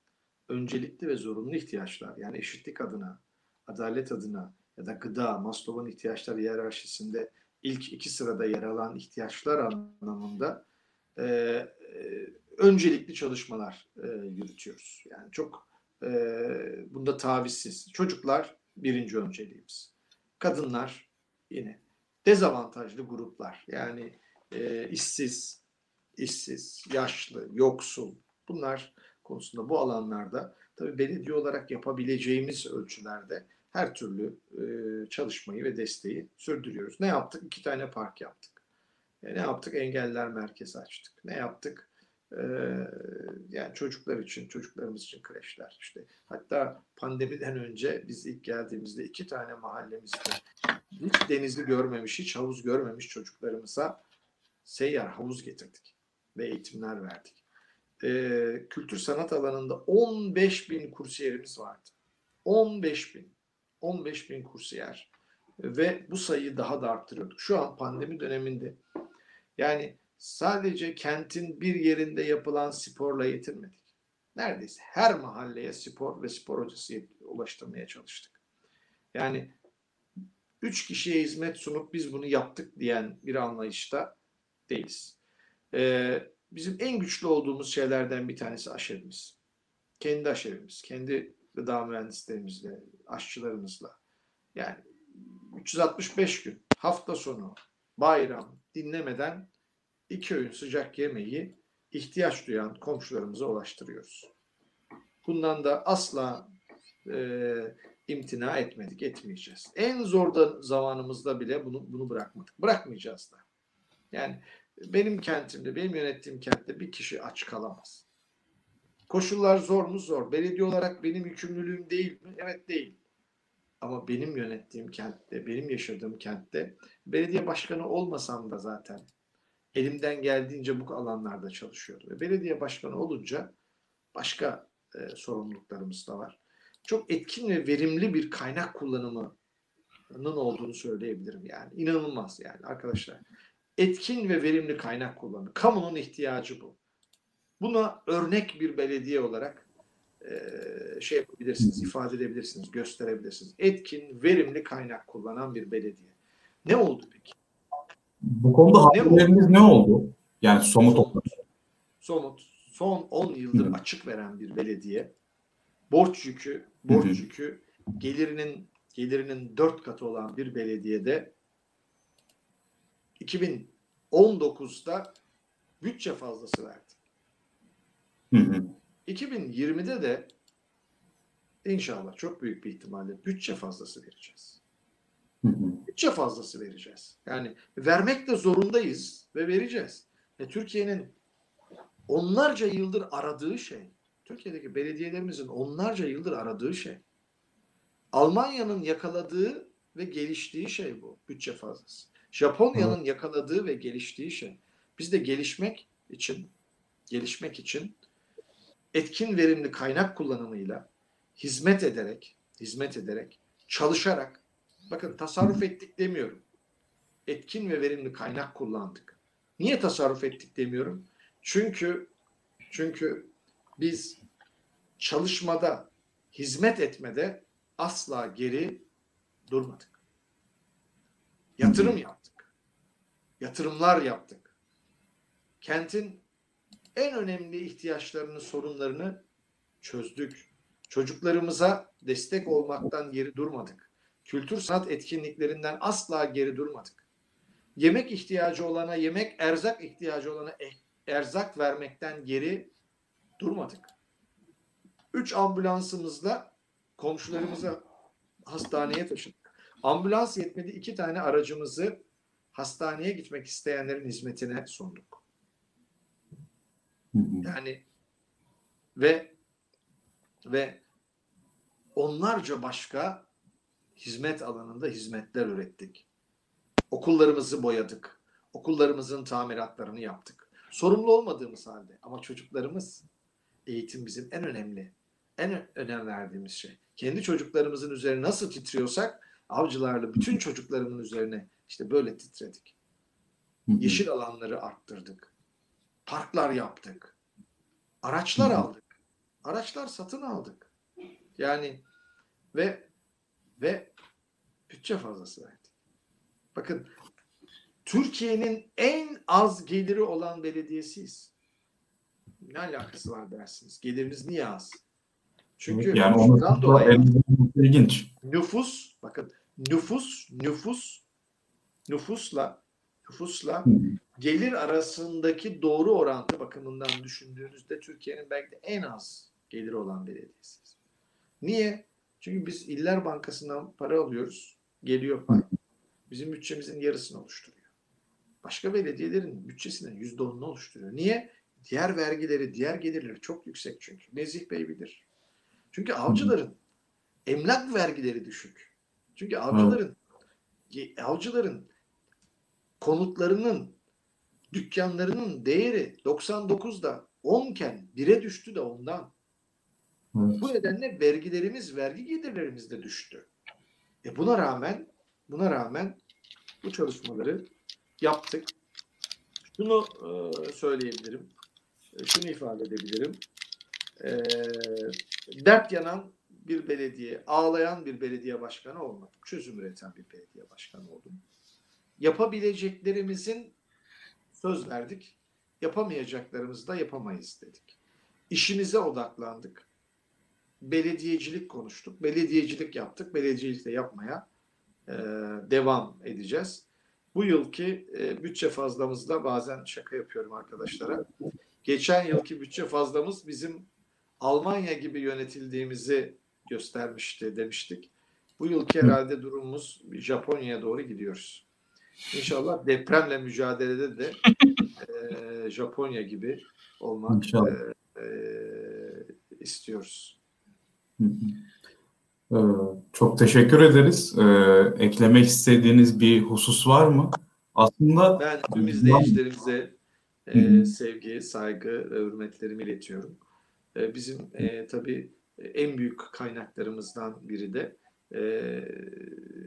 öncelikli ve zorunlu ihtiyaçlar yani eşitlik adına, adalet adına ya da gıda, Maslow'un ihtiyaçlar hiyerarşisinde ilk iki sırada yer alan ihtiyaçlar anlamında e, öncelikli çalışmalar e, yürütüyoruz. Yani çok e, bunda tavizsiz. Çocuklar birinci önceliğimiz. Kadınlar yine dezavantajlı gruplar yani e, işsiz, işsiz, yaşlı, yoksul bunlar konusunda bu alanlarda tabii belediye olarak yapabileceğimiz ölçülerde her türlü e, çalışmayı ve desteği sürdürüyoruz. Ne yaptık? İki tane park yaptık. E, ne yaptık? Engeller merkezi açtık. Ne yaptık? E, yani çocuklar için, çocuklarımız için kreşler. İşte hatta pandemiden önce biz ilk geldiğimizde iki tane mahallemizde hiç denizli görmemiş, hiç havuz görmemiş çocuklarımıza seyyar havuz getirdik ve eğitimler verdik e, kültür sanat alanında 15 bin kursiyerimiz vardı. 15 bin. 15 bin kursiyer. Ve bu sayıyı daha da arttırıyorduk. Şu an pandemi döneminde yani sadece kentin bir yerinde yapılan sporla yetinmedik. Neredeyse her mahalleye spor ve spor hocası ulaştırmaya çalıştık. Yani üç kişiye hizmet sunup biz bunu yaptık diyen bir anlayışta değiliz. Ee, bizim en güçlü olduğumuz şeylerden bir tanesi aşerimiz. Kendi aşerimiz, kendi gıda mühendislerimizle, aşçılarımızla. Yani 365 gün, hafta sonu, bayram dinlemeden iki öğün sıcak yemeği ihtiyaç duyan komşularımıza ulaştırıyoruz. Bundan da asla e, imtina etmedik, etmeyeceğiz. En zor da zamanımızda bile bunu bunu bırakmadık. Bırakmayacağız da. Yani benim kentimde, benim yönettiğim kentte bir kişi aç kalamaz. Koşullar zor mu? Zor. Belediye olarak benim yükümlülüğüm değil mi? Evet değil. Ama benim yönettiğim kentte, benim yaşadığım kentte belediye başkanı olmasam da zaten elimden geldiğince bu alanlarda çalışıyordum. Ve belediye başkanı olunca başka e, sorumluluklarımız da var. Çok etkin ve verimli bir kaynak kullanımının olduğunu söyleyebilirim yani. İnanılmaz yani arkadaşlar etkin ve verimli kaynak kullanır. Kamunun ihtiyacı bu. Buna örnek bir belediye olarak e, şey yapabilirsiniz, ifade edebilirsiniz, gösterebilirsiniz. Etkin, verimli kaynak kullanan bir belediye. Ne oldu peki? Bu konuda hamleleriniz ne, oldu? Yani somut olarak. Somut. Son 10 yıldır Hı. açık veren bir belediye. Borç yükü, borç Hı. yükü gelirinin gelirinin dört katı olan bir belediyede 2019'da bütçe fazlası verdi. Hı hı. 2020'de de inşallah çok büyük bir ihtimalle bütçe fazlası vereceğiz. Hı hı. Bütçe fazlası vereceğiz. Yani vermek de zorundayız ve vereceğiz. ve Türkiye'nin onlarca yıldır aradığı şey, Türkiye'deki belediyelerimizin onlarca yıldır aradığı şey. Almanya'nın yakaladığı ve geliştiği şey bu. Bütçe fazlası. Japonya'nın yakaladığı ve geliştiği şey. Biz de gelişmek için gelişmek için etkin verimli kaynak kullanımıyla hizmet ederek, hizmet ederek, çalışarak bakın tasarruf ettik demiyorum. Etkin ve verimli kaynak kullandık. Niye tasarruf ettik demiyorum? Çünkü çünkü biz çalışmada, hizmet etmede asla geri durmadık. Yatırım yaptık. Yatırımlar yaptık. Kentin en önemli ihtiyaçlarını, sorunlarını çözdük. Çocuklarımıza destek olmaktan geri durmadık. Kültür sanat etkinliklerinden asla geri durmadık. Yemek ihtiyacı olana yemek, erzak ihtiyacı olana e- erzak vermekten geri durmadık. Üç ambulansımızla komşularımıza hastaneye taşıdık. Ambulans yetmedi iki tane aracımızı hastaneye gitmek isteyenlerin hizmetine sunduk. Yani ve ve onlarca başka hizmet alanında hizmetler ürettik. Okullarımızı boyadık. Okullarımızın tamiratlarını yaptık. Sorumlu olmadığımız halde ama çocuklarımız eğitim bizim en önemli, en önem verdiğimiz şey. Kendi çocuklarımızın üzerine nasıl titriyorsak avcılarla bütün çocuklarımın üzerine işte böyle titredik. Yeşil alanları arttırdık. Parklar yaptık. Araçlar aldık. Araçlar satın aldık. Yani ve ve bütçe fazlası verdik. Bakın Türkiye'nin en az geliri olan belediyesiyiz. Ne alakası var dersiniz? Geliriniz niye az? Çünkü yani şundan dolayı ilginç. nüfus bakın nüfus nüfus nüfusla nüfusla gelir arasındaki doğru orantı bakımından düşündüğünüzde Türkiye'nin belki de en az geliri olan belediyesiyiz. Niye? Çünkü biz İller Bankası'ndan para alıyoruz. Geliyor para. Bizim bütçemizin yarısını oluşturuyor. Başka belediyelerin bütçesinin yüzde onunu oluşturuyor. Niye? Diğer vergileri, diğer gelirleri çok yüksek çünkü. Nezih Bey bilir. Çünkü avcıların emlak vergileri düşük. Çünkü avcıların avcıların konutlarının dükkanlarının değeri 99'da 10 iken 1'e düştü de ondan. Evet. Bu nedenle vergilerimiz, vergi gelirlerimiz de düştü. E buna rağmen buna rağmen bu çalışmaları yaptık. Şunu e, söyleyebilirim. E, şunu ifade edebilirim. E, dert yanan bir belediye, ağlayan bir belediye başkanı olmadım. Çözüm üreten bir belediye başkanı oldum. Yapabileceklerimizin söz verdik. Yapamayacaklarımızı da yapamayız dedik. İşimize odaklandık. Belediyecilik konuştuk. Belediyecilik yaptık. Belediyecilik de yapmaya e, devam edeceğiz. Bu yılki e, bütçe fazlamızda bazen şaka yapıyorum arkadaşlara. Geçen yılki bütçe fazlamız bizim Almanya gibi yönetildiğimizi göstermişti demiştik. Bu yılki herhalde durumumuz Japonya'ya doğru gidiyoruz. İnşallah depremle mücadelede de e, Japonya gibi olmak e, e, istiyoruz. Ee, çok teşekkür ederiz. Ee, eklemek istediğiniz bir husus var mı? Aslında ben izleyicilerimize e, sevgi, saygı ve hürmetlerimi iletiyorum. E, bizim e, tabii en büyük kaynaklarımızdan biri de e,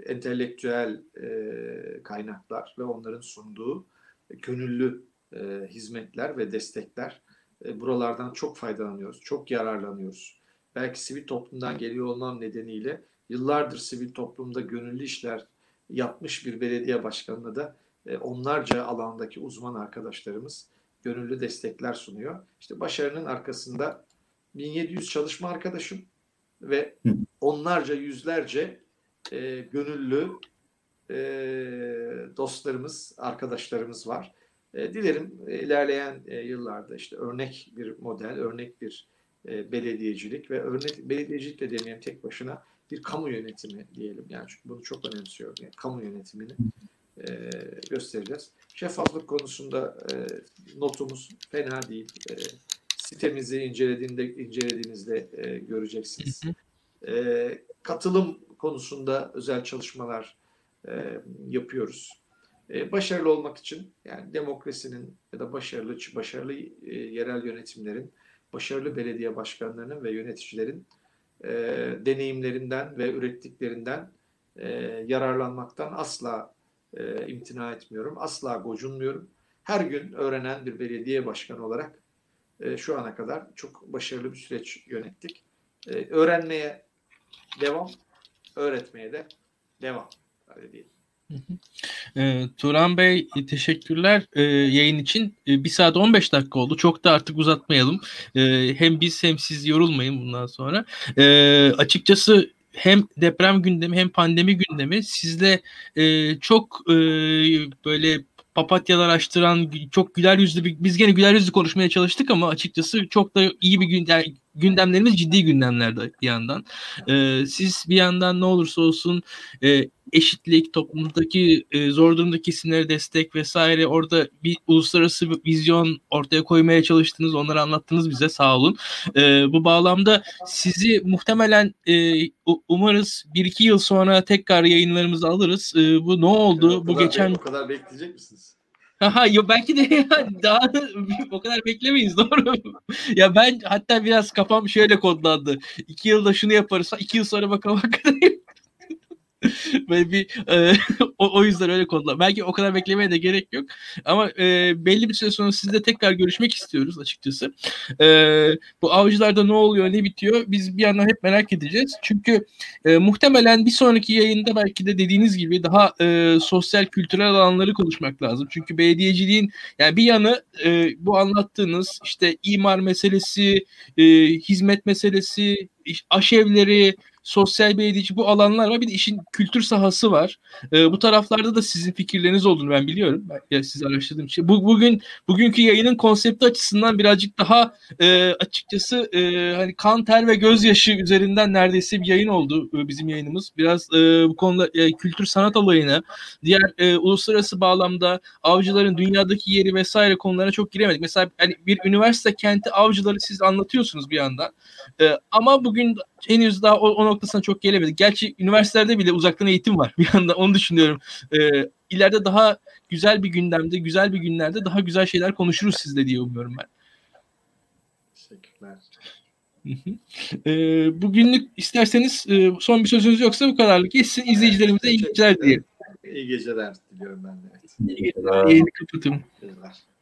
entelektüel e, kaynaklar ve onların sunduğu gönüllü e, hizmetler ve destekler. E, buralardan çok faydalanıyoruz, çok yararlanıyoruz. Belki sivil toplumdan geliyor olmam nedeniyle yıllardır sivil toplumda gönüllü işler yapmış bir belediye başkanına da e, onlarca alandaki uzman arkadaşlarımız gönüllü destekler sunuyor. İşte başarının arkasında 1700 çalışma arkadaşım ve onlarca yüzlerce e, gönüllü e, dostlarımız, arkadaşlarımız var. E, dilerim ilerleyen e, yıllarda işte örnek bir model, örnek bir e, belediyecilik ve örnek belediyecilik de demeyeyim tek başına bir kamu yönetimi diyelim. Yani çünkü bunu çok önemsiyorum. Yani kamu yönetimini e, göstereceğiz. Şeffaflık konusunda e, notumuz fena değil. E, sitemizi incelediğinde incelediğinizde e, göreceksiniz. E, katılım konusunda özel çalışmalar e, yapıyoruz. E, başarılı olmak için yani demokrasinin ya da başarılı başarılı e, yerel yönetimlerin, başarılı belediye başkanlarının ve yöneticilerin e, deneyimlerinden ve ürettiklerinden e, yararlanmaktan asla e, imtina etmiyorum. Asla gocunmuyorum. Her gün öğrenen bir belediye başkanı olarak e, şu ana kadar çok başarılı bir süreç yönettik. E, öğrenmeye devam, öğretmeye de devam. Öyle diyelim. E, Turan Bey teşekkürler e, yayın için. E, 1 saat 15 dakika oldu. Çok da artık uzatmayalım. E, hem biz hem siz yorulmayın bundan sonra. E, açıkçası hem deprem gündemi hem pandemi gündemi sizle e, çok e, böyle papatyalar açtıran çok güler yüzlü bir, biz gene güler yüzlü konuşmaya çalıştık ama açıkçası çok da iyi bir gün yani gündemlerimiz ciddi gündemlerde bir yandan. Ee, siz bir yandan ne olursa olsun e, eşitlik, toplumdaki e, zor durumdaki kesimlere destek vesaire orada bir uluslararası bir vizyon ortaya koymaya çalıştınız. Onları anlattınız bize sağ olun. E, bu bağlamda sizi muhtemelen e, umarız bir iki yıl sonra tekrar yayınlarımızı alırız. E, bu ne oldu? Evet, bu geçen... O kadar bekleyecek misiniz? Aha, yo, belki de daha o kadar beklemeyiz doğru. ya ben hatta biraz kafam şöyle kodlandı. İki yılda şunu yaparız. iki yıl sonra bakalım hakikaten Böyle bir e, o, o yüzden öyle kodlar. Belki o kadar beklemeye de gerek yok. Ama e, belli bir süre sonra sizle tekrar görüşmek istiyoruz açıkçası. E, bu avcılarda ne oluyor, ne bitiyor? Biz bir yandan hep merak edeceğiz. Çünkü e, muhtemelen bir sonraki yayında belki de dediğiniz gibi daha e, sosyal, kültürel alanları konuşmak lazım. Çünkü belediyeciliğin yani bir yanı e, bu anlattığınız işte imar meselesi, e, hizmet meselesi, aşevleri, sosyal belediyeci bu alanlar var. Bir de işin kültür sahası var. E, bu taraflarda da sizin fikirleriniz olduğunu ben biliyorum. Ben, ya siz araştırdığım için. Bu, bugün bugünkü yayının konsepti açısından birazcık daha e, açıkçası e, hani kan, ter ve gözyaşı üzerinden neredeyse bir yayın oldu e, bizim yayınımız. Biraz e, bu konuda e, kültür sanat olayına, diğer e, uluslararası bağlamda avcıların dünyadaki yeri vesaire konularına çok giremedik. Mesela hani bir üniversite kenti avcıları siz anlatıyorsunuz bir yandan. E, ama bugün henüz daha o, o noktasına çok gelemedik. Gerçi üniversitelerde bile uzaktan eğitim var. Bir anda onu düşünüyorum. Ee, ileride daha güzel bir gündemde, güzel bir günlerde daha güzel şeyler konuşuruz sizle diye umuyorum ben. Teşekkürler. ee, bugünlük isterseniz e, son bir sözünüz yoksa bu kadarlık. Geçsin izleyicilerimize iyi geceler diye. İyi geceler diliyorum ben de. Evet. İyi geceler. Yayını kapatın. geceler.